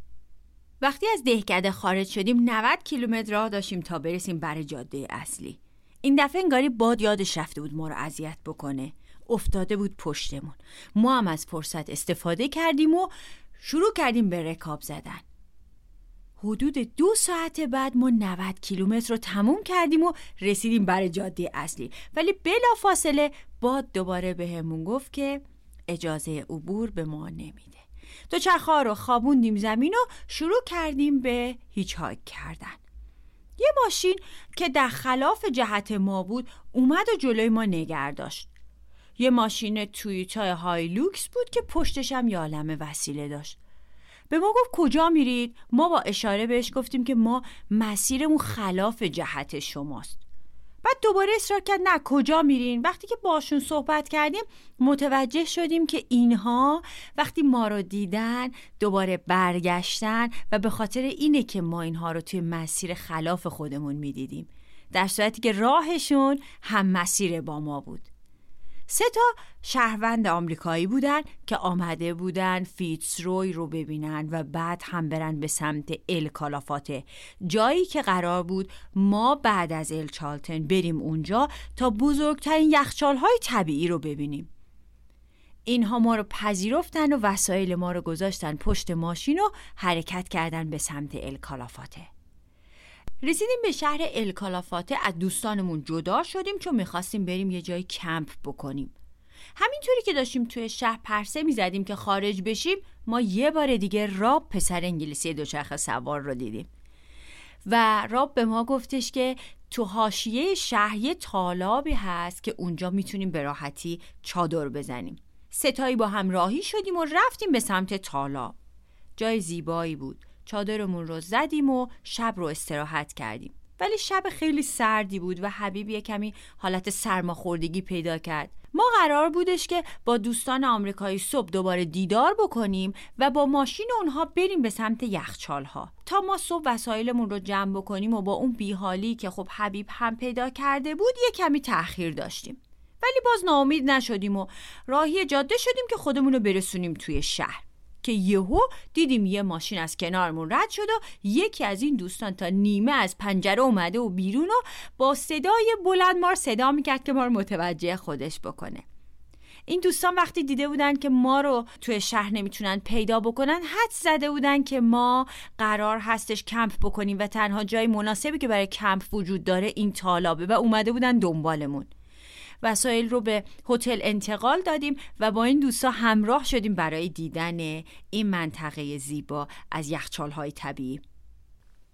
وقتی از دهکده خارج شدیم 90 کیلومتر راه داشتیم تا برسیم بر جاده اصلی. این دفعه انگاری باد یادش رفته بود ما رو اذیت بکنه. افتاده بود پشتمون. ما هم از فرصت استفاده کردیم و شروع کردیم به رکاب زدن. حدود دو ساعت بعد ما 90 کیلومتر رو تموم کردیم و رسیدیم بر جاده اصلی. ولی بلا فاصله باد دوباره بهمون به گفت که اجازه عبور به ما نمیده. چرخها رو خوابوندیم زمین و شروع کردیم به هیچ کردن. یه ماشین که در خلاف جهت ما بود اومد و جلوی ما نگر داشت. یه ماشین تویوتا های لوکس بود که پشتش هم یه وسیله داشت. به ما گفت کجا میرید؟ ما با اشاره بهش گفتیم که ما مسیرمون خلاف جهت شماست. بعد دوباره اصرار کرد نه کجا میرین؟ وقتی که باشون صحبت کردیم متوجه شدیم که اینها وقتی ما رو دیدن دوباره برگشتن و به خاطر اینه که ما اینها رو توی مسیر خلاف خودمون می‌دیدیم. در صورتی که راهشون هم مسیر با ما بود. سه تا شهروند آمریکایی بودن که آمده بودن فیتسروی رو ببینن و بعد هم برن به سمت ال کالافاته. جایی که قرار بود ما بعد از ال چالتن بریم اونجا تا بزرگترین یخچال های طبیعی رو ببینیم. اینها ما رو پذیرفتن و وسایل ما رو گذاشتن پشت ماشین و حرکت کردن به سمت ال کالافاته. رسیدیم به شهر الکالافاته از دوستانمون جدا شدیم چون می‌خواستیم بریم یه جای کمپ بکنیم. همینطوری که داشتیم توی شهر پرسه می‌زدیم که خارج بشیم ما یه بار دیگه راب پسر انگلیسی دوچرخه سوار رو دیدیم. و راب به ما گفتش که تو حاشیه شهر یه تالابی هست که اونجا می‌تونیم به راحتی چادر بزنیم. ستایی با هم راهی شدیم و رفتیم به سمت تالاب. جای زیبایی بود. چادرمون رو زدیم و شب رو استراحت کردیم. ولی شب خیلی سردی بود و حبیب یه کمی حالت سرماخوردگی پیدا کرد. ما قرار بودش که با دوستان آمریکایی صبح دوباره دیدار بکنیم و با ماشین اونها بریم به سمت یخچال ها تا ما صبح وسایلمون رو جمع بکنیم و با اون بیحالی که خب حبیب هم پیدا کرده بود یه کمی تأخیر داشتیم. ولی باز ناامید نشدیم و راهی جاده شدیم که خودمون رو برسونیم توی شهر. که یهو دیدیم یه ماشین از کنارمون رد شد و یکی از این دوستان تا نیمه از پنجره اومده و بیرون و با صدای بلند مار صدا می‌کرد که ما رو متوجه خودش بکنه. این دوستان وقتی دیده بودن که ما رو توی شهر نمی‌تونن پیدا بکنن حد زده بودن که ما قرار هستش کمپ بکنیم و تنها جای مناسبی که برای کمپ وجود داره این تالابه و اومده بودن دنبالمون. وسایل رو به هتل انتقال دادیم و با این دوستا همراه شدیم برای دیدن این منطقه زیبا از های طبیعی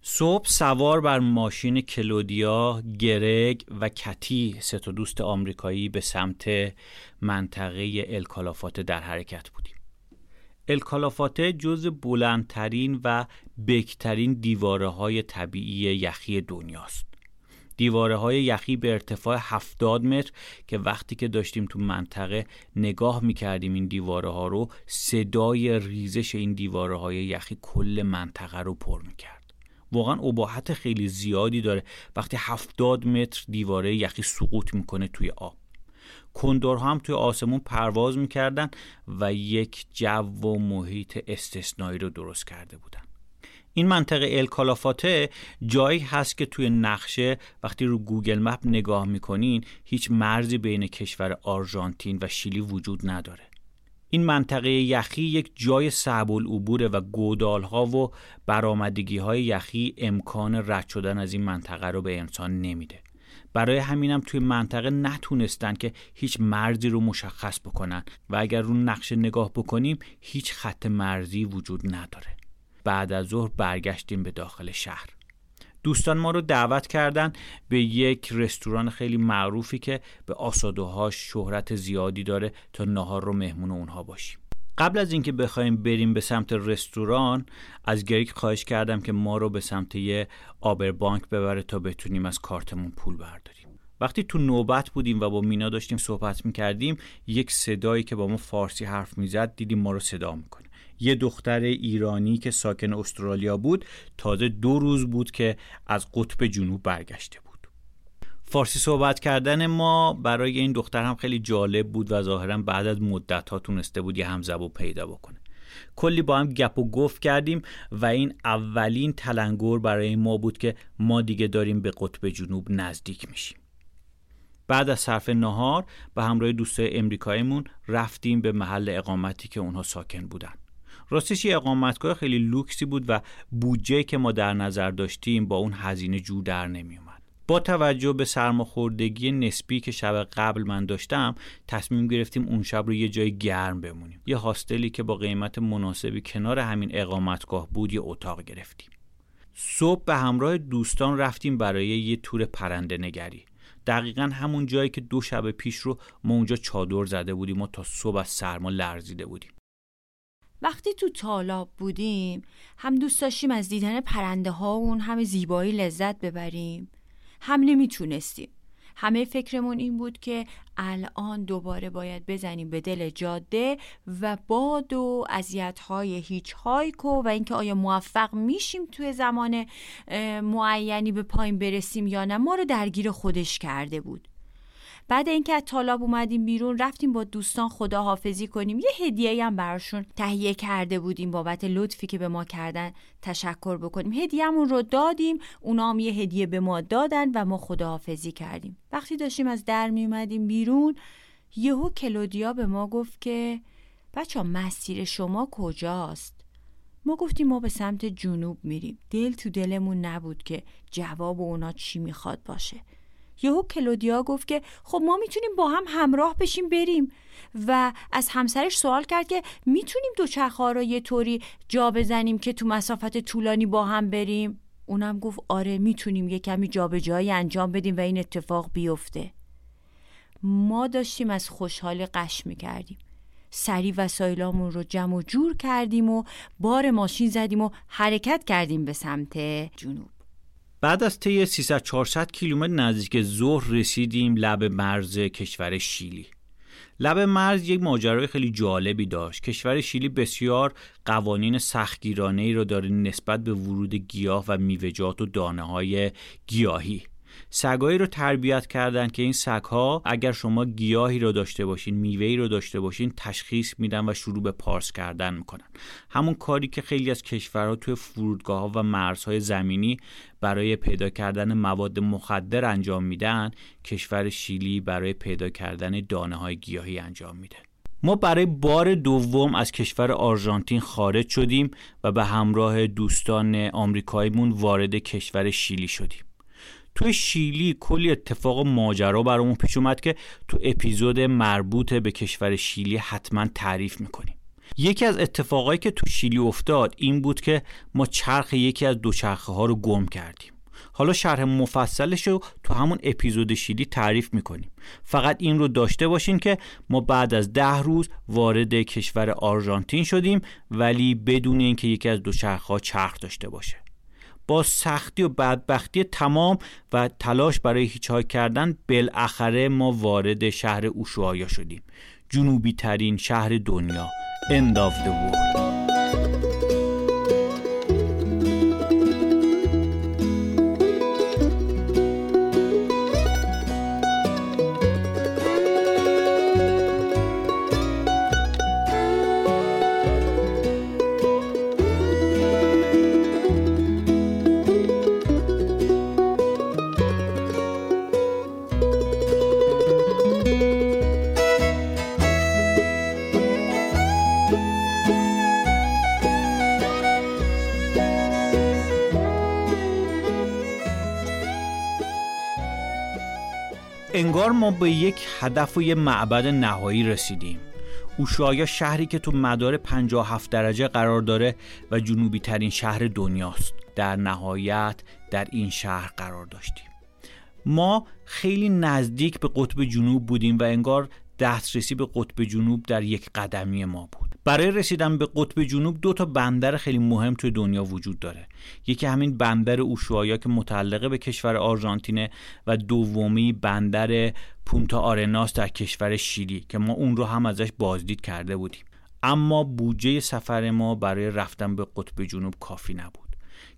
صبح سوار بر ماشین کلودیا، گرگ و کتی سه تا دوست آمریکایی به سمت منطقه الکالافات در حرکت بودیم. الکالافاته جز بلندترین و بکترین دیواره های طبیعی یخی دنیاست. دیواره های یخی به ارتفاع 70 متر که وقتی که داشتیم تو منطقه نگاه می‌کردیم این دیواره ها رو صدای ریزش این دیواره های یخی کل منطقه رو پر می‌کرد. واقعا اباحت خیلی زیادی داره. وقتی 70 متر دیواره یخی سقوط می‌کنه توی آب. کندورها هم توی آسمون پرواز می‌کردن و یک جو و محیط استثنایی رو درست کرده بودن. این منطقه الکالافاته جایی هست که توی نقشه وقتی رو گوگل مپ نگاه می‌کنین هیچ مرزی بین کشور آرژانتین و شیلی وجود نداره. این منطقه یخی یک جای صعب العبوره و گودال ها و برآمدگی های یخی امکان رد شدن از این منطقه رو به انسان نمیده. برای همینم توی منطقه نتونستن که هیچ مرزی رو مشخص بکنن و اگر رو نقشه نگاه بکنیم هیچ خط مرزی وجود نداره. بعد از ظهر برگشتیم به داخل شهر. دوستان ما رو دعوت کردن به یک رستوران خیلی معروفی که به آسادوهاش شهرت زیادی داره تا نهار رو مهمون اونها باشیم. قبل از اینکه بخوایم بریم به سمت رستوران از گریک خواهش کردم که ما رو به سمت یه آبر بانک ببره تا بتونیم از کارتمون پول برداریم. وقتی تو نوبت بودیم و با مینا داشتیم صحبت می‌کردیم یک صدایی که با ما فارسی حرف می‌زد دیدیم ما رو صدا می‌کنه. یه دختر ایرانی که ساکن استرالیا بود تازه دو روز بود که از قطب جنوب برگشته بود. فارسی صحبت کردن ما برای این دختر هم خیلی جالب بود و ظاهرا بعد از مدت ها تونسته بود یه همزبو پیدا بکنه. کلی با هم گپ و گفت کردیم و این اولین تلنگور برای ما بود که ما دیگه داریم به قطب جنوب نزدیک میشیم. بعد از صرف نهار به همراه دوستای امریکاییمون رفتیم به محل اقامتی که اونها ساکن بودن. راستش یه اقامتگاه خیلی لوکسی بود و بودجه که ما در نظر داشتیم با اون هزینه جو در نمی اومد. با توجه به سرماخوردگی نسبی که شب قبل من داشتم تصمیم گرفتیم اون شب رو یه جای گرم بمونیم. یه هاستلی که با قیمت مناسبی کنار همین اقامتگاه بود یه اتاق گرفتیم. صبح به همراه دوستان رفتیم برای یه تور پرنده نگری. دقیقا همون جایی که دو شب پیش رو ما اونجا چادر زده بودیم و تا صبح از سرما لرزیده بودیم. وقتی تو تالاب بودیم هم دوست داشتیم از دیدن پرنده ها و اون همه زیبایی لذت ببریم. هم نمی‌تونستیم. همه فکرمون این بود که الان دوباره باید بزنیم به دل جاده و باد و اذیت های هیچ هایکو و اینکه آیا موفق میشیم توی زمان معینی به پایین برسیم یا نه ما رو درگیر خودش کرده بود. بعد اینکه از تالاب اومدیم بیرون رفتیم با دوستان خداحافظی کنیم. یه هدیه هم براشون تهیه کرده بودیم بابت لطفی که به ما کردن تشکر بکنیم. هدیهمون رو دادیم اونا هم یه هدیه به ما دادن و ما خداحافظی کردیم. وقتی داشتیم از در می اومدیم بیرون یهو کلودیا به ما گفت که بچه مسیر شما کجاست؟ ما گفتیم ما به سمت جنوب میریم. دل تو دلمون نبود که جواب اونا چی می‌خواد باشه. یهو کلودیا گفت که خب ما می‌تونیم با هم همراه بشیم بریم. و از همسرش سوال کرد که می‌تونیم دوچرخه رو یه طوری جا بزنیم که تو مسافت طولانی با هم بریم؟ اونم گفت آره می‌تونیم یه کمی جابجایی انجام بدیم و این اتفاق بیفته. ما داشتیم از خوشحال قش می‌کردیم. سری وسایلامون رو جمع و جور کردیم و بار ماشین زدیم و حرکت کردیم به سمت جنوب. بعد از طی 300 400 کیلومتر نزدیک ظهر رسیدیم لب مرز کشور شیلی. لب مرز یک ماجرای خیلی جالبی داشت. کشور شیلی بسیار قوانین سختگیرانه ای را داره نسبت به ورود گیاه و میوه‌جات و دانه های گیاهی. سگایی رو تربیت کردن که این سگها اگر شما گیاهی رو داشته باشین میوهی رو داشته باشین تشخیص میدن و شروع به پارس کردن می‌کنن. همون کاری که خیلی از کشورها توی فرودگاه و مرزهای زمینی برای پیدا کردن مواد مخدر انجام میدن کشور شیلی برای پیدا کردن دانه های گیاهی انجام میده. ما برای بار دوم از کشور آرژانتین خارج شدیم و به همراه دوستان آمریکاییمون وارد کشور شیلی شدیم. توی شیلی کلی اتفاق ماجرا برامون پیش اومد که تو اپیزود مربوط به کشور شیلی حتما تعریف می‌کنیم. یکی از اتفاقایی که تو شیلی افتاد این بود که ما چرخ یکی از دوچرخه ها رو گم کردیم. حالا شرح مفصلش رو تو همون اپیزود شیلی تعریف می‌کنیم. فقط این رو داشته باشین که ما بعد از ده روز وارد کشور آرژانتین شدیم ولی بدون اینکه یکی از دوچرخه ها چرخ داشته باشه. با سختی و بدبختی تمام و تلاش برای هیچ کردن بالاخره ما وارد شهر اوشوایا شدیم. جنوبی ترین شهر دنیا. End of the world. انگار ما به یک هدف و یه معبد نهایی رسیدیم. اوشایا شهری که تو مدار 57 درجه قرار داره و جنوبی ترین شهر دنیاست؟ در نهایت در این شهر قرار داشتیم. ما خیلی نزدیک به قطب جنوب بودیم و انگار دسترسی به قطب جنوب در یک قدمی ما بود. برای رسیدن به قطب جنوب دو تا بندر خیلی مهم توی دنیا وجود داره. یکی همین بندر اوشوایا که متعلقه به کشور آرژانتینه و دومی بندر پونتا آرناس در کشور شیلی که ما اون رو هم ازش بازدید کرده بودیم. اما بودجه سفر ما برای رفتن به قطب جنوب کافی نبود.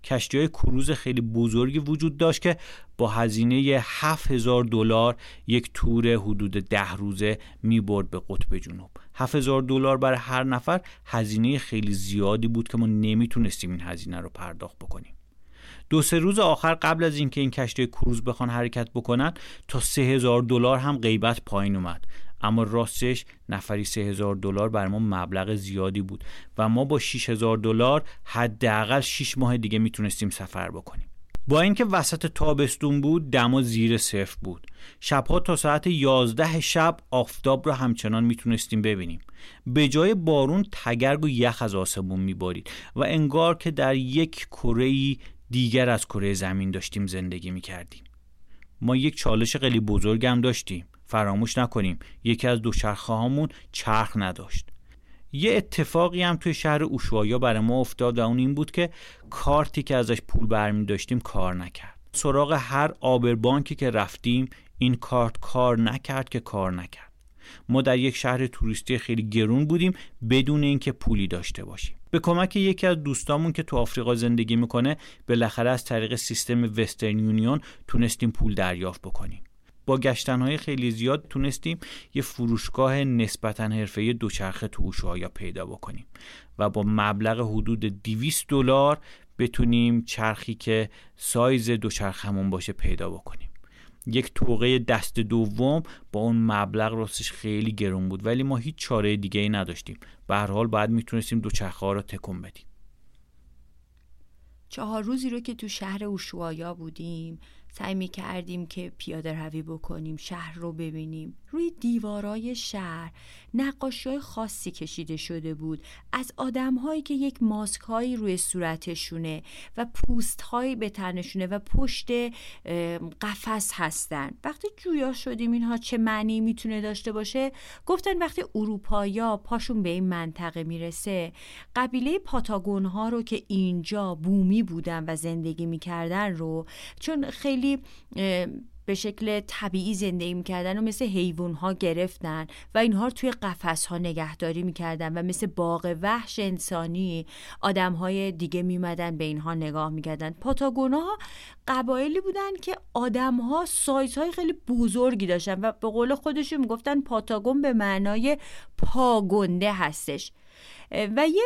کشتی های کروز خیلی بزرگی وجود داشت که با هزینه 7000 دلار یک تور حدود ده روزه می برد به قطب جنوب. 7000 دلار برای هر نفر هزینه خیلی زیادی بود که ما نمی‌تونستیم این هزینه رو پرداخت بکنیم. دو سه روز آخر قبل از اینکه این کشتی کروز بخوان حرکت بکنن تا 3000 دلار هم غیبت پایین اومد. اما راستش نفری 3000 دلار بر ما مبلغ زیادی بود و ما با 6000 دلار حداقل 6 ماه دیگه می‌تونستیم سفر بکنیم. با اینکه وسط تابستون بود دما زیر صفر بود. شبها تا ساعت 11 شب آفتاب را همچنان می‌تونستیم ببینیم. به جای بارون تگرگ و یخ از آسمون میبارید و انگار که در یک کره دیگر از کره زمین داشتیم زندگی می‌کردیم. ما یک چالش خیلی بزرگ هم داشتیم. فراموش نکنیم. یکی از دوچرخه هامون چرخ نداشت. یه اتفاقی هم توی شهر اوشوایا برای ما افتاد و اون این بود که کارتی که ازش پول برمی داشتیم کار نکرد. سراغ هر آبر بانکی که رفتیم این کارت کار نکرد که کار نکرد. ما در یک شهر توریستی خیلی گرون بودیم بدون اینکه پولی داشته باشیم. به کمک یکی از دوستامون که تو آفریقا زندگی می‌کنه بالاخره از طریق سیستم وسترن یونیون تونستیم پول دریافت بکنیم. با گشتنهای خیلی زیاد تونستیم یه فروشگاه نسبتا حرفه دوچرخه تو اوشوایا پیدا بکنیم و با مبلغ حدود 200 دلار بتونیم چرخی که سایز دوچرخمون باشه پیدا بکنیم. یک توقه دست دوم با اون مبلغ راستش خیلی گرون بود ولی ما هیچ چاره دیگه ای نداشتیم. به هر حال باید می‌تونستیم دوچرخه ها رو تکون بدیم. چهار روزی رو که تو شهر اوشوایا بودیم سعی می کردیم که پیاده روی بکنیم شهر رو ببینیم. روی دیوارای شهر نقاشی خاصی کشیده شده بود. از آدم هایی که یک ماسک هایی روی صورتشونه و پوست هایی به تنشونه و پشت قفس هستن. وقتی جویا شدیم اینها چه معنی می‌تونه داشته باشه؟ گفتن وقتی اروپایا پاشون به این منطقه می‌رسه قبیله پاتاگون ها رو که اینجا بومی بودن و زندگی می‌کردن رو چون خیلی به شکل طبیعی زندگی می‌کردن و مثل حیوان ها گرفتن و اینها رو توی قفس ها نگهداری می‌کردن و مثل باغ وحش انسانی آدم های دیگه میمدن به اینها نگاه می‌کردن. پاتاگونا ها قبایلی بودن که آدم ها سایز های خیلی بزرگی داشتن و به قول خودشون می‌گفتن پاتاگون به معنای پاگنده هستش. و یه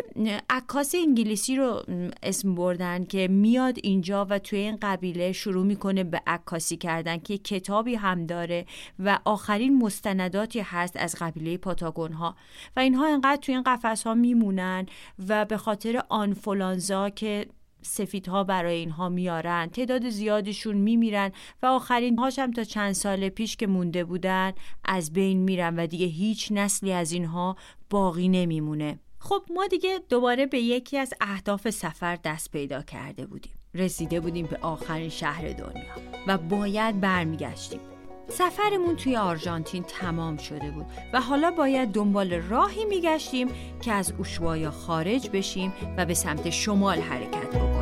عکاس انگلیسی رو اسم بردن که میاد اینجا و توی این قبیله شروع می‌کنه به عکاسی کردن که کتابی هم داره و آخرین مستنداتی هست از قبیله پاتاگون ها و اینها انقدر توی این قفس ها میمونن و به خاطر آنفولانزا که سفیدها برای اینها میارن تعداد زیادشون میمیرن و آخرین هاشم تا چند سال پیش که مونده بودن از بین میرن و دیگه هیچ نسلی از اینها باقی نمیمونه. خب ما دیگه دوباره به یکی از اهداف سفر دست پیدا کرده بودیم. رسیده بودیم به آخرین شهر دنیا و باید برمیگشتیم. سفرمون توی آرژانتین تمام شده بود و حالا باید دنبال راهی میگشتیم که از اوشوایا خارج بشیم و به سمت شمال حرکت کنیم